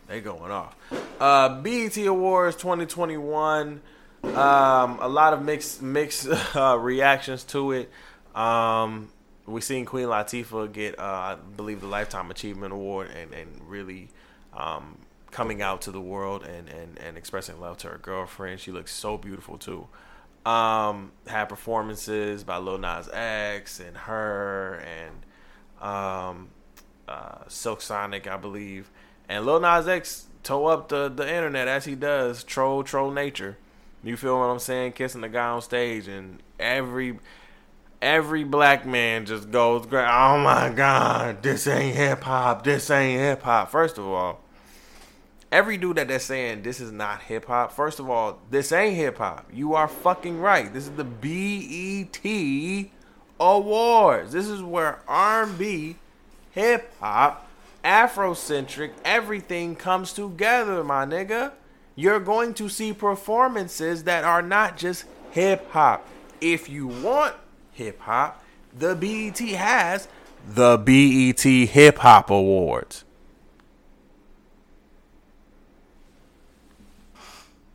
They going off. Uh, BET Awards 2021. Um, a lot of mixed mixed uh, reactions to it. Um, we seen Queen Latifah get, uh, I believe, the Lifetime Achievement Award, and and really um, coming out to the world and, and and expressing love to her girlfriend. She looks so beautiful too. Um, had performances by Lil Nas X and her and um, uh, Silk Sonic, I believe. And Lil Nas X tore up the, the internet as he does, troll, troll nature. You feel what I'm saying? Kissing the guy on stage, and every every black man just goes, "Oh my god, this ain't hip hop. This ain't hip hop." First of all, every dude that they're saying this is not hip hop. First of all, this ain't hip hop. You are fucking right. This is the BET Awards. This is where R&B, hip hop, Afrocentric, everything comes together, my nigga. You're going to see performances that are not just hip hop. If you want hip hop, the BET has the BET Hip Hop Awards.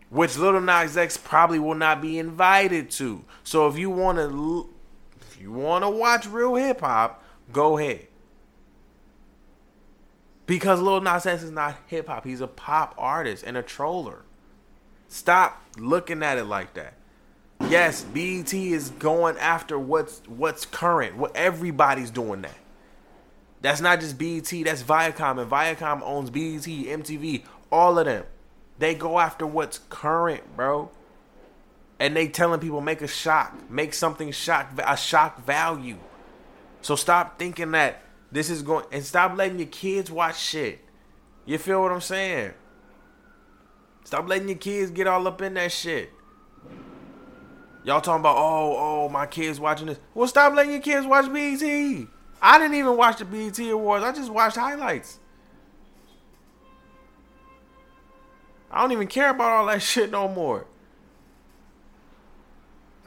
Which Little Nas X probably will not be invited to. So if you want to if you want to watch real hip hop, go ahead. Because Lil Nas X is not hip hop. He's a pop artist and a troller. Stop looking at it like that. Yes, BET is going after what's what's current. What everybody's doing that. That's not just BET, that's Viacom and Viacom owns BET, MTV, all of them. They go after what's current, bro. And they telling people make a shock, make something shock a shock value. So stop thinking that this is going and stop letting your kids watch shit. You feel what I'm saying? Stop letting your kids get all up in that shit. Y'all talking about, oh, oh, my kids watching this. Well, stop letting your kids watch BET. I didn't even watch the BET Awards. I just watched highlights. I don't even care about all that shit no more.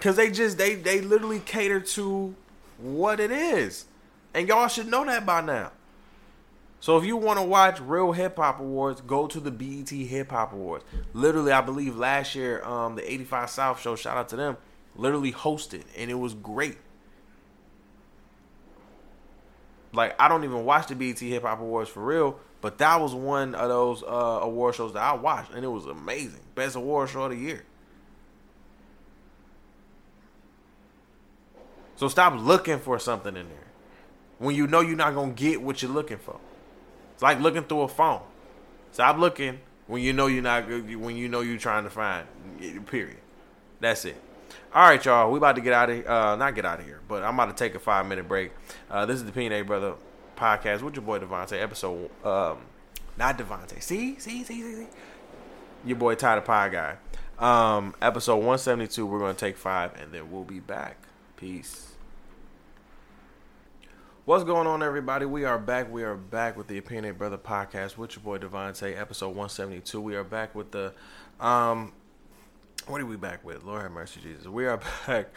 Cause they just they they literally cater to what it is. And y'all should know that by now. So if you want to watch real hip hop awards, go to the BET Hip Hop Awards. Literally, I believe last year, um, the 85 South show, shout out to them, literally hosted, and it was great. Like I don't even watch the BET Hip Hop Awards for real, but that was one of those uh, award shows that I watched, and it was amazing. Best award show of the year. So stop looking for something in there when you know you're not gonna get what you're looking for. Like looking through a phone. Stop looking when you know you're not good. when you know you're trying to find. Period. That's it. All right, y'all. We about to get out of uh, not get out of here, but I'm about to take a five minute break. Uh, this is the PNA Brother podcast with your boy Devontae. Episode um, not Devontae. See, see, see, see, see. Your boy Tyler Pie guy. Um, episode 172. We're gonna take five, and then we'll be back. Peace. What's going on, everybody? We are back. We are back with the Opinionated Brother podcast with your boy Devontae, episode 172. We are back with the, um, what are we back with? Lord have mercy, Jesus. We are back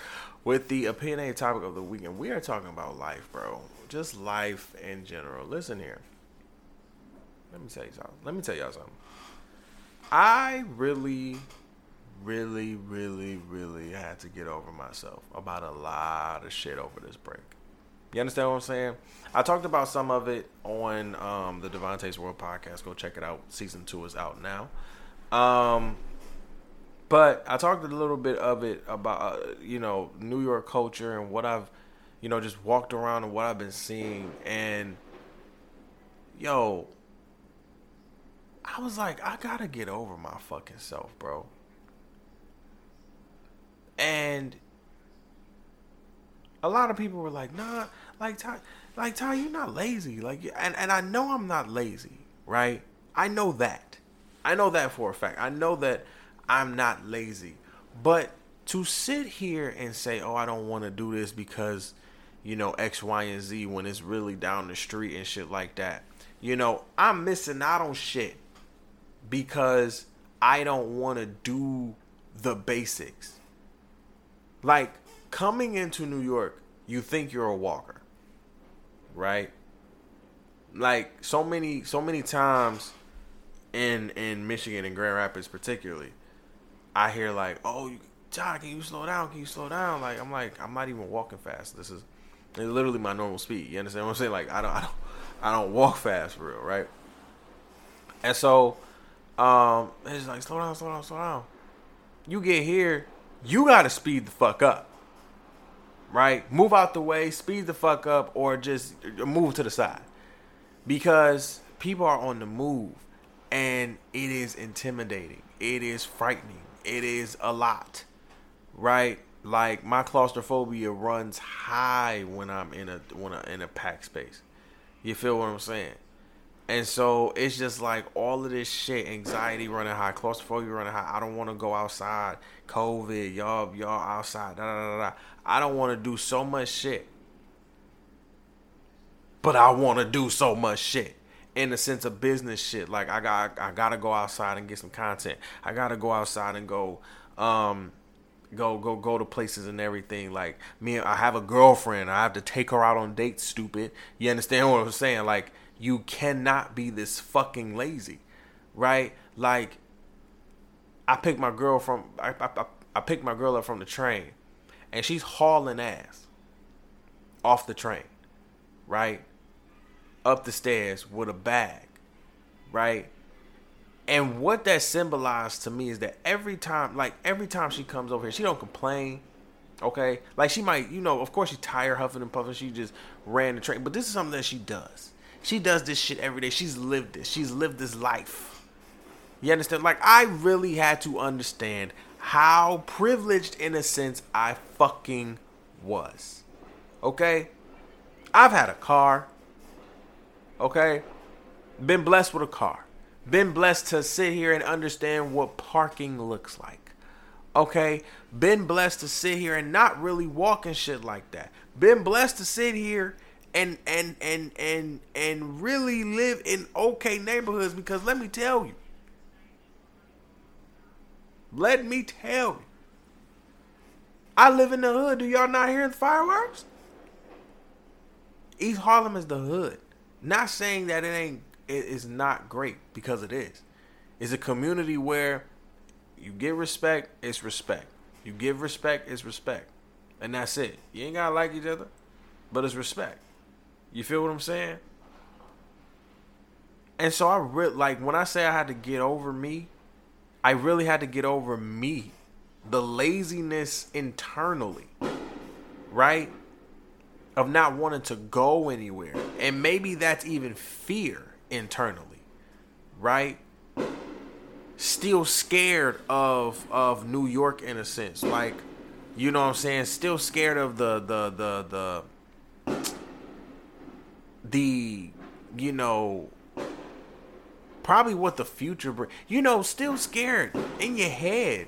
with the opinionated topic of the weekend. We are talking about life, bro. Just life in general. Listen here. Let me tell you something. Let me tell y'all something. I really, really, really, really had to get over myself about a lot of shit over this break. You understand what I'm saying? I talked about some of it on um, the Devontae's World podcast. Go check it out. Season two is out now. Um, but I talked a little bit of it about uh, you know New York culture and what I've you know just walked around and what I've been seeing and yo I was like I got to get over my fucking self, bro. And a lot of people were like, "Nah, like Ty, like Ty, you're not lazy. Like, and and I know I'm not lazy, right? I know that. I know that for a fact. I know that I'm not lazy. But to sit here and say, "Oh, I don't want to do this because." You know, X, Y, and Z when it's really down the street and shit like that. You know, I'm missing out on shit because I don't want to do the basics. Like coming into New York, you think you're a walker right? Like so many so many times in in Michigan and Grand Rapids particularly, I hear like, "Oh, John, can you slow down? Can you slow down?" Like I'm like, I'm not even walking fast. This is it's literally my normal speed. You understand what I'm saying? Like I don't I don't I don't walk fast for real, right? And so um it's like slow down, slow down, slow down. You get here, you gotta speed the fuck up right? Move out the way, speed the fuck up, or just move to the side. Because people are on the move and it is intimidating. It is frightening. It is a lot, right? Like my claustrophobia runs high when I'm in a when I'm in a packed space. You feel what I'm saying? And so it's just like all of this shit, anxiety running high, claustrophobia running high. I don't want to go outside. COVID, y'all, y'all outside. Da, da, da, da. I don't want to do so much shit. But I want to do so much shit in the sense of business shit. Like I got I gotta go outside and get some content. I gotta go outside and go um go go go to places and everything. Like me I have a girlfriend. I have to take her out on dates, stupid. You understand what I'm saying? Like you cannot be this fucking lazy. Right? Like I picked my girl from I I, I picked my girl up from the train and she's hauling ass off the train, right? Up the stairs with a bag, right? And what that symbolized to me is that every time, like every time she comes over here, she don't complain. Okay, like she might, you know, of course she tired, huffing and puffing. She just ran the train, but this is something that she does. She does this shit every day. She's lived this. She's lived this life. You understand? Like I really had to understand how privileged in a sense I fucking was. Okay? I've had a car. Okay? Been blessed with a car. Been blessed to sit here and understand what parking looks like. Okay? Been blessed to sit here and not really walk and shit like that. Been blessed to sit here and and and and and really live in okay neighborhoods because let me tell you. Let me tell you. I live in the hood. Do y'all not hear the fireworks? East Harlem is the hood. Not saying that it ain't it is not great because it is. It's a community where you get respect, it's respect. You give respect, it's respect. And that's it. You ain't gotta like each other, but it's respect. You feel what I'm saying? And so I really like when I say I had to get over me, I really had to get over me. The laziness internally. Right? Of not wanting to go anywhere. And maybe that's even fear internally. Right? Still scared of of New York in a sense. Like, you know what I'm saying? Still scared of the the the the the you know probably what the future bring. You know, still scared in your head,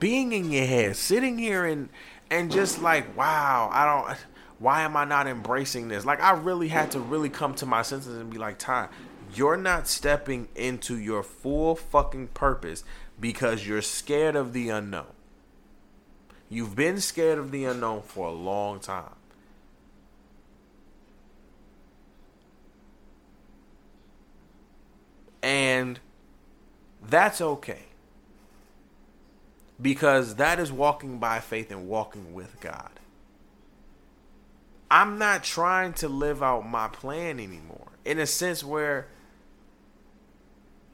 being in your head, sitting here and and just like, wow, I don't. Why am I not embracing this? Like, I really had to really come to my senses and be like, Ty, you're not stepping into your full fucking purpose because you're scared of the unknown. You've been scared of the unknown for a long time. And that's okay. Because that is walking by faith and walking with God. I'm not trying to live out my plan anymore. In a sense where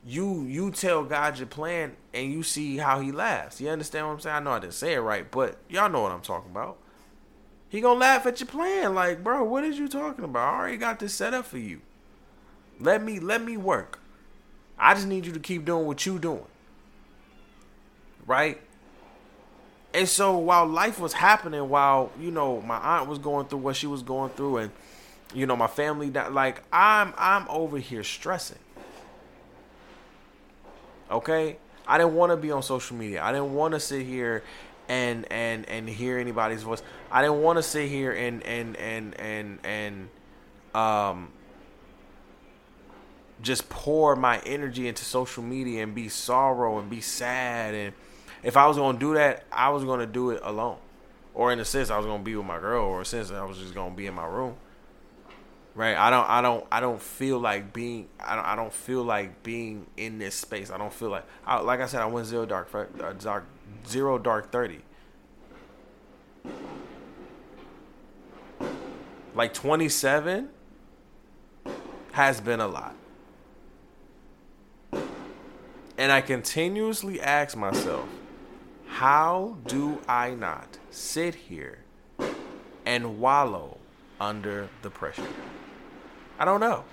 you you tell God your plan and you see how he laughs. You understand what I'm saying? I know I didn't say it right, but y'all know what I'm talking about. He gonna laugh at your plan, like, bro, what is you talking about? I already got this set up for you. Let me let me work. I just need you to keep doing what you doing. Right? And so while life was happening, while, you know, my aunt was going through what she was going through and you know, my family that like I'm I'm over here stressing. Okay? I didn't want to be on social media. I didn't want to sit here and and and hear anybody's voice. I didn't want to sit here and and and and and um just pour my energy into social media and be sorrow and be sad and if I was gonna do that, I was gonna do it alone. Or in a sense I was gonna be with my girl or in a sense I was just gonna be in my room. Right? I don't I don't I don't feel like being I don't I don't feel like being in this space. I don't feel like I, like I said I went zero dark uh, dark zero dark 30. Like 27 has been a lot. And I continuously ask myself, how do I not sit here and wallow under the pressure? I don't know.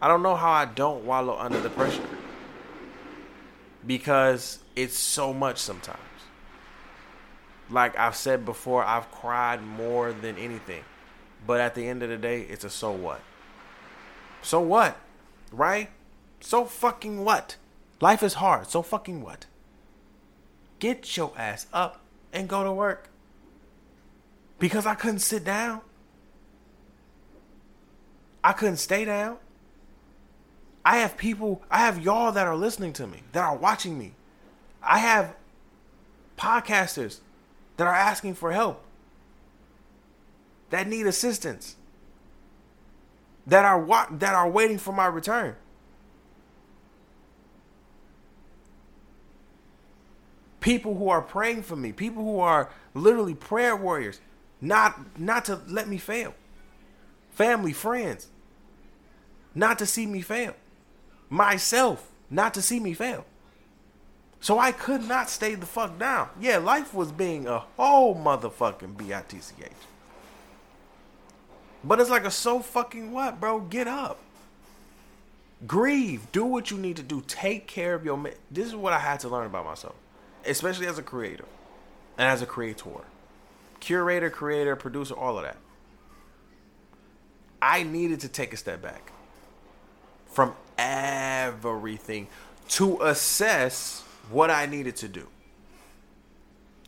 I don't know how I don't wallow under the pressure. Because it's so much sometimes. Like I've said before, I've cried more than anything. But at the end of the day, it's a so what? So what? Right? So fucking what? Life is hard. So fucking what? Get your ass up and go to work. Because I couldn't sit down. I couldn't stay down. I have people, I have y'all that are listening to me, that are watching me. I have podcasters that are asking for help, that need assistance, that are wa- that are waiting for my return. People who are praying for me, people who are literally prayer warriors, not not to let me fail. Family, friends, not to see me fail. Myself, not to see me fail. So I could not stay the fuck down. Yeah, life was being a whole motherfucking bitch. But it's like a so fucking what, bro? Get up. Grieve. Do what you need to do. Take care of your. Ma- this is what I had to learn about myself especially as a creator and as a creator, curator, creator, producer, all of that. I needed to take a step back. from everything to assess what I needed to do.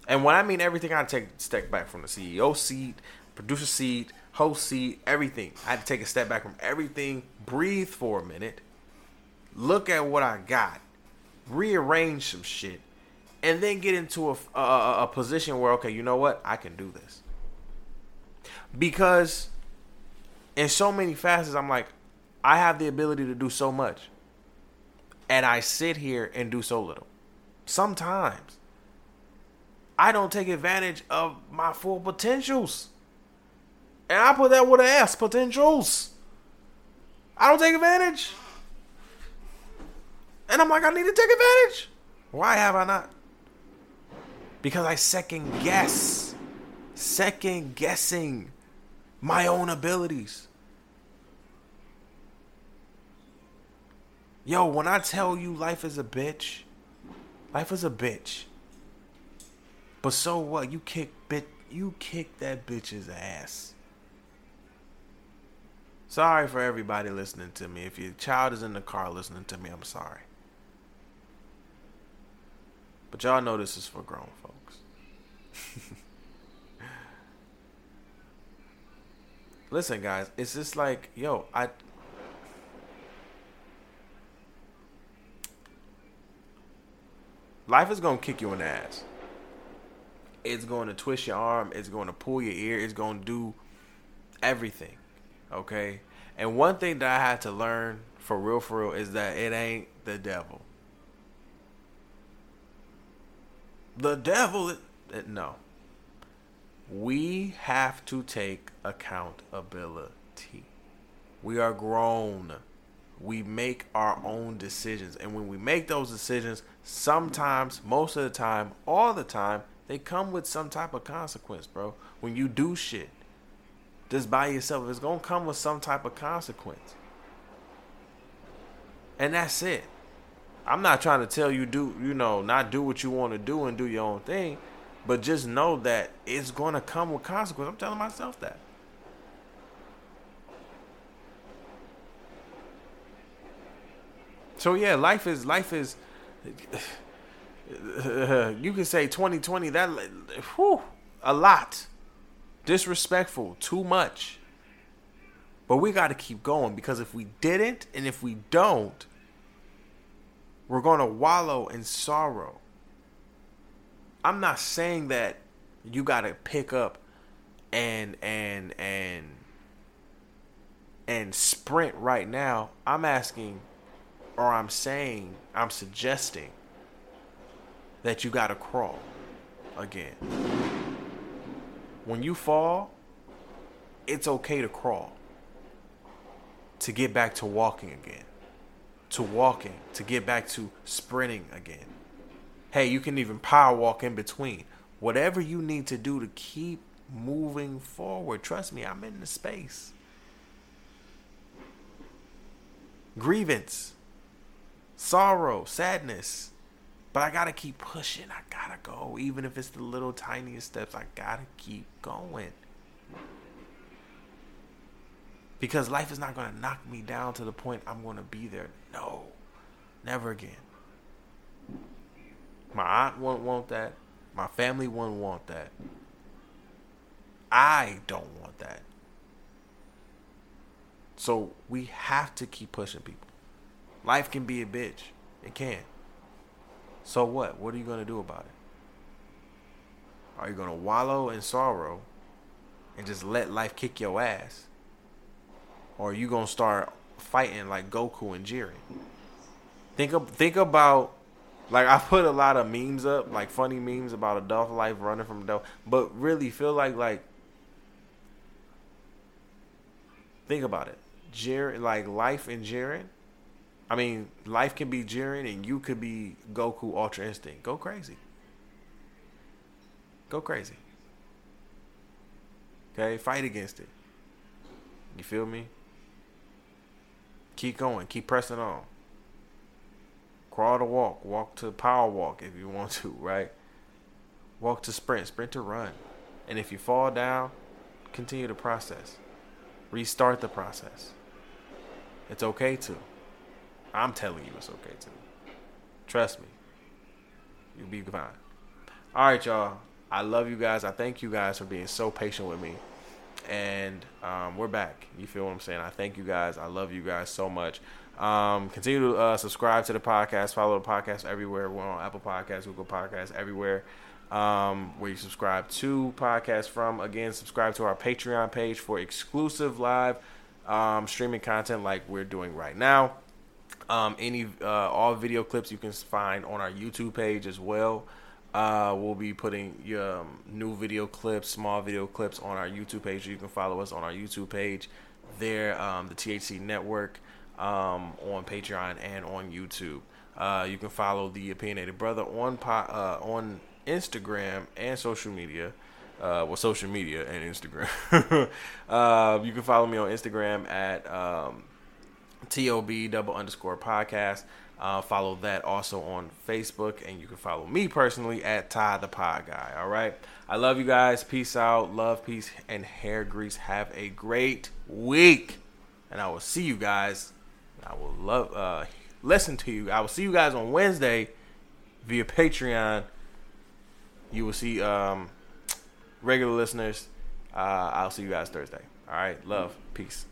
And when I mean everything, I take a step back from the CEO seat, producer seat, host seat, everything. I had to take a step back from everything, breathe for a minute, look at what I got, rearrange some shit, and then get into a, a, a position where, okay, you know what? I can do this. Because in so many facets, I'm like, I have the ability to do so much. And I sit here and do so little. Sometimes I don't take advantage of my full potentials. And I put that with an S potentials. I don't take advantage. And I'm like, I need to take advantage. Why have I not? Because I second guess. Second guessing my own abilities. Yo, when I tell you life is a bitch, life is a bitch. But so what? You kick bit you kick that bitch's ass. Sorry for everybody listening to me. If your child is in the car listening to me, I'm sorry. But y'all know this is for grown folks. Listen, guys, it's just like, yo, I Life is gonna kick you in the ass. It's going to twist your arm. It's going to pull your ear. It's going to do everything. Okay. And one thing that I had to learn for real, for real, is that it ain't the devil. The devil, it, eh, no. We have to take accountability. We are grown we make our own decisions. And when we make those decisions, sometimes, most of the time, all the time, they come with some type of consequence, bro. When you do shit just by yourself, it's going to come with some type of consequence. And that's it. I'm not trying to tell you do, you know, not do what you want to do and do your own thing, but just know that it's going to come with consequence. I'm telling myself that. So yeah, life is life is. you can say 2020 that whew, a lot disrespectful too much but we got to keep going because if we didn't and if we don't we're going to wallow in sorrow i'm not saying that you got to pick up and and and and sprint right now i'm asking or I'm saying, I'm suggesting that you got to crawl again. When you fall, it's okay to crawl. To get back to walking again. To walking, to get back to sprinting again. Hey, you can even power walk in between. Whatever you need to do to keep moving forward. Trust me, I'm in the space. Grievance sorrow, sadness. But I gotta keep pushing. I gotta go. Even if it's the little tiniest steps, I gotta keep going. Because life is not gonna knock me down to the point I'm gonna be there. No. Never again. My aunt won't want that. My family won't want that. I don't want that. So we have to keep pushing people. Life can be a bitch. It can. So what? What are you going to do about it? Are you going to wallow in sorrow and just let life kick your ass? Or are you going to start fighting like Goku and Jiren? Think of, think about like I put a lot of memes up, like funny memes about adult life running from adult, but really feel like like think about it. Jiren like life in Jiren I mean, life can be Jiren and you could be Goku Ultra Instinct. Go crazy. Go crazy. Okay, fight against it. You feel me? Keep going, keep pressing on. Crawl to walk, walk to power walk if you want to, right? Walk to sprint, sprint to run. And if you fall down, continue the process. Restart the process. It's okay to. I'm telling you, it's okay to. Trust me. You'll be fine. All right, y'all. I love you guys. I thank you guys for being so patient with me. And um, we're back. You feel what I'm saying? I thank you guys. I love you guys so much. Um, continue to uh, subscribe to the podcast. Follow the podcast everywhere. We're on Apple Podcasts, Google Podcasts, everywhere um, where you subscribe to podcasts from. Again, subscribe to our Patreon page for exclusive live um, streaming content like we're doing right now. Um, any uh, all video clips you can find on our YouTube page as well. Uh, we'll be putting um, new video clips, small video clips on our YouTube page. You can follow us on our YouTube page there, um, the THC Network, um, on Patreon and on YouTube. Uh, you can follow the Opinionated Brother on uh, on Instagram and social media. Uh, well, social media and Instagram. uh, you can follow me on Instagram at um, tob double underscore podcast. Uh, follow that also on Facebook, and you can follow me personally at Ty the Pod Guy. All right, I love you guys. Peace out, love, peace, and hair grease. Have a great week, and I will see you guys. I will love uh, listen to you. I will see you guys on Wednesday via Patreon. You will see um, regular listeners. Uh, I'll see you guys Thursday. All right, love, peace.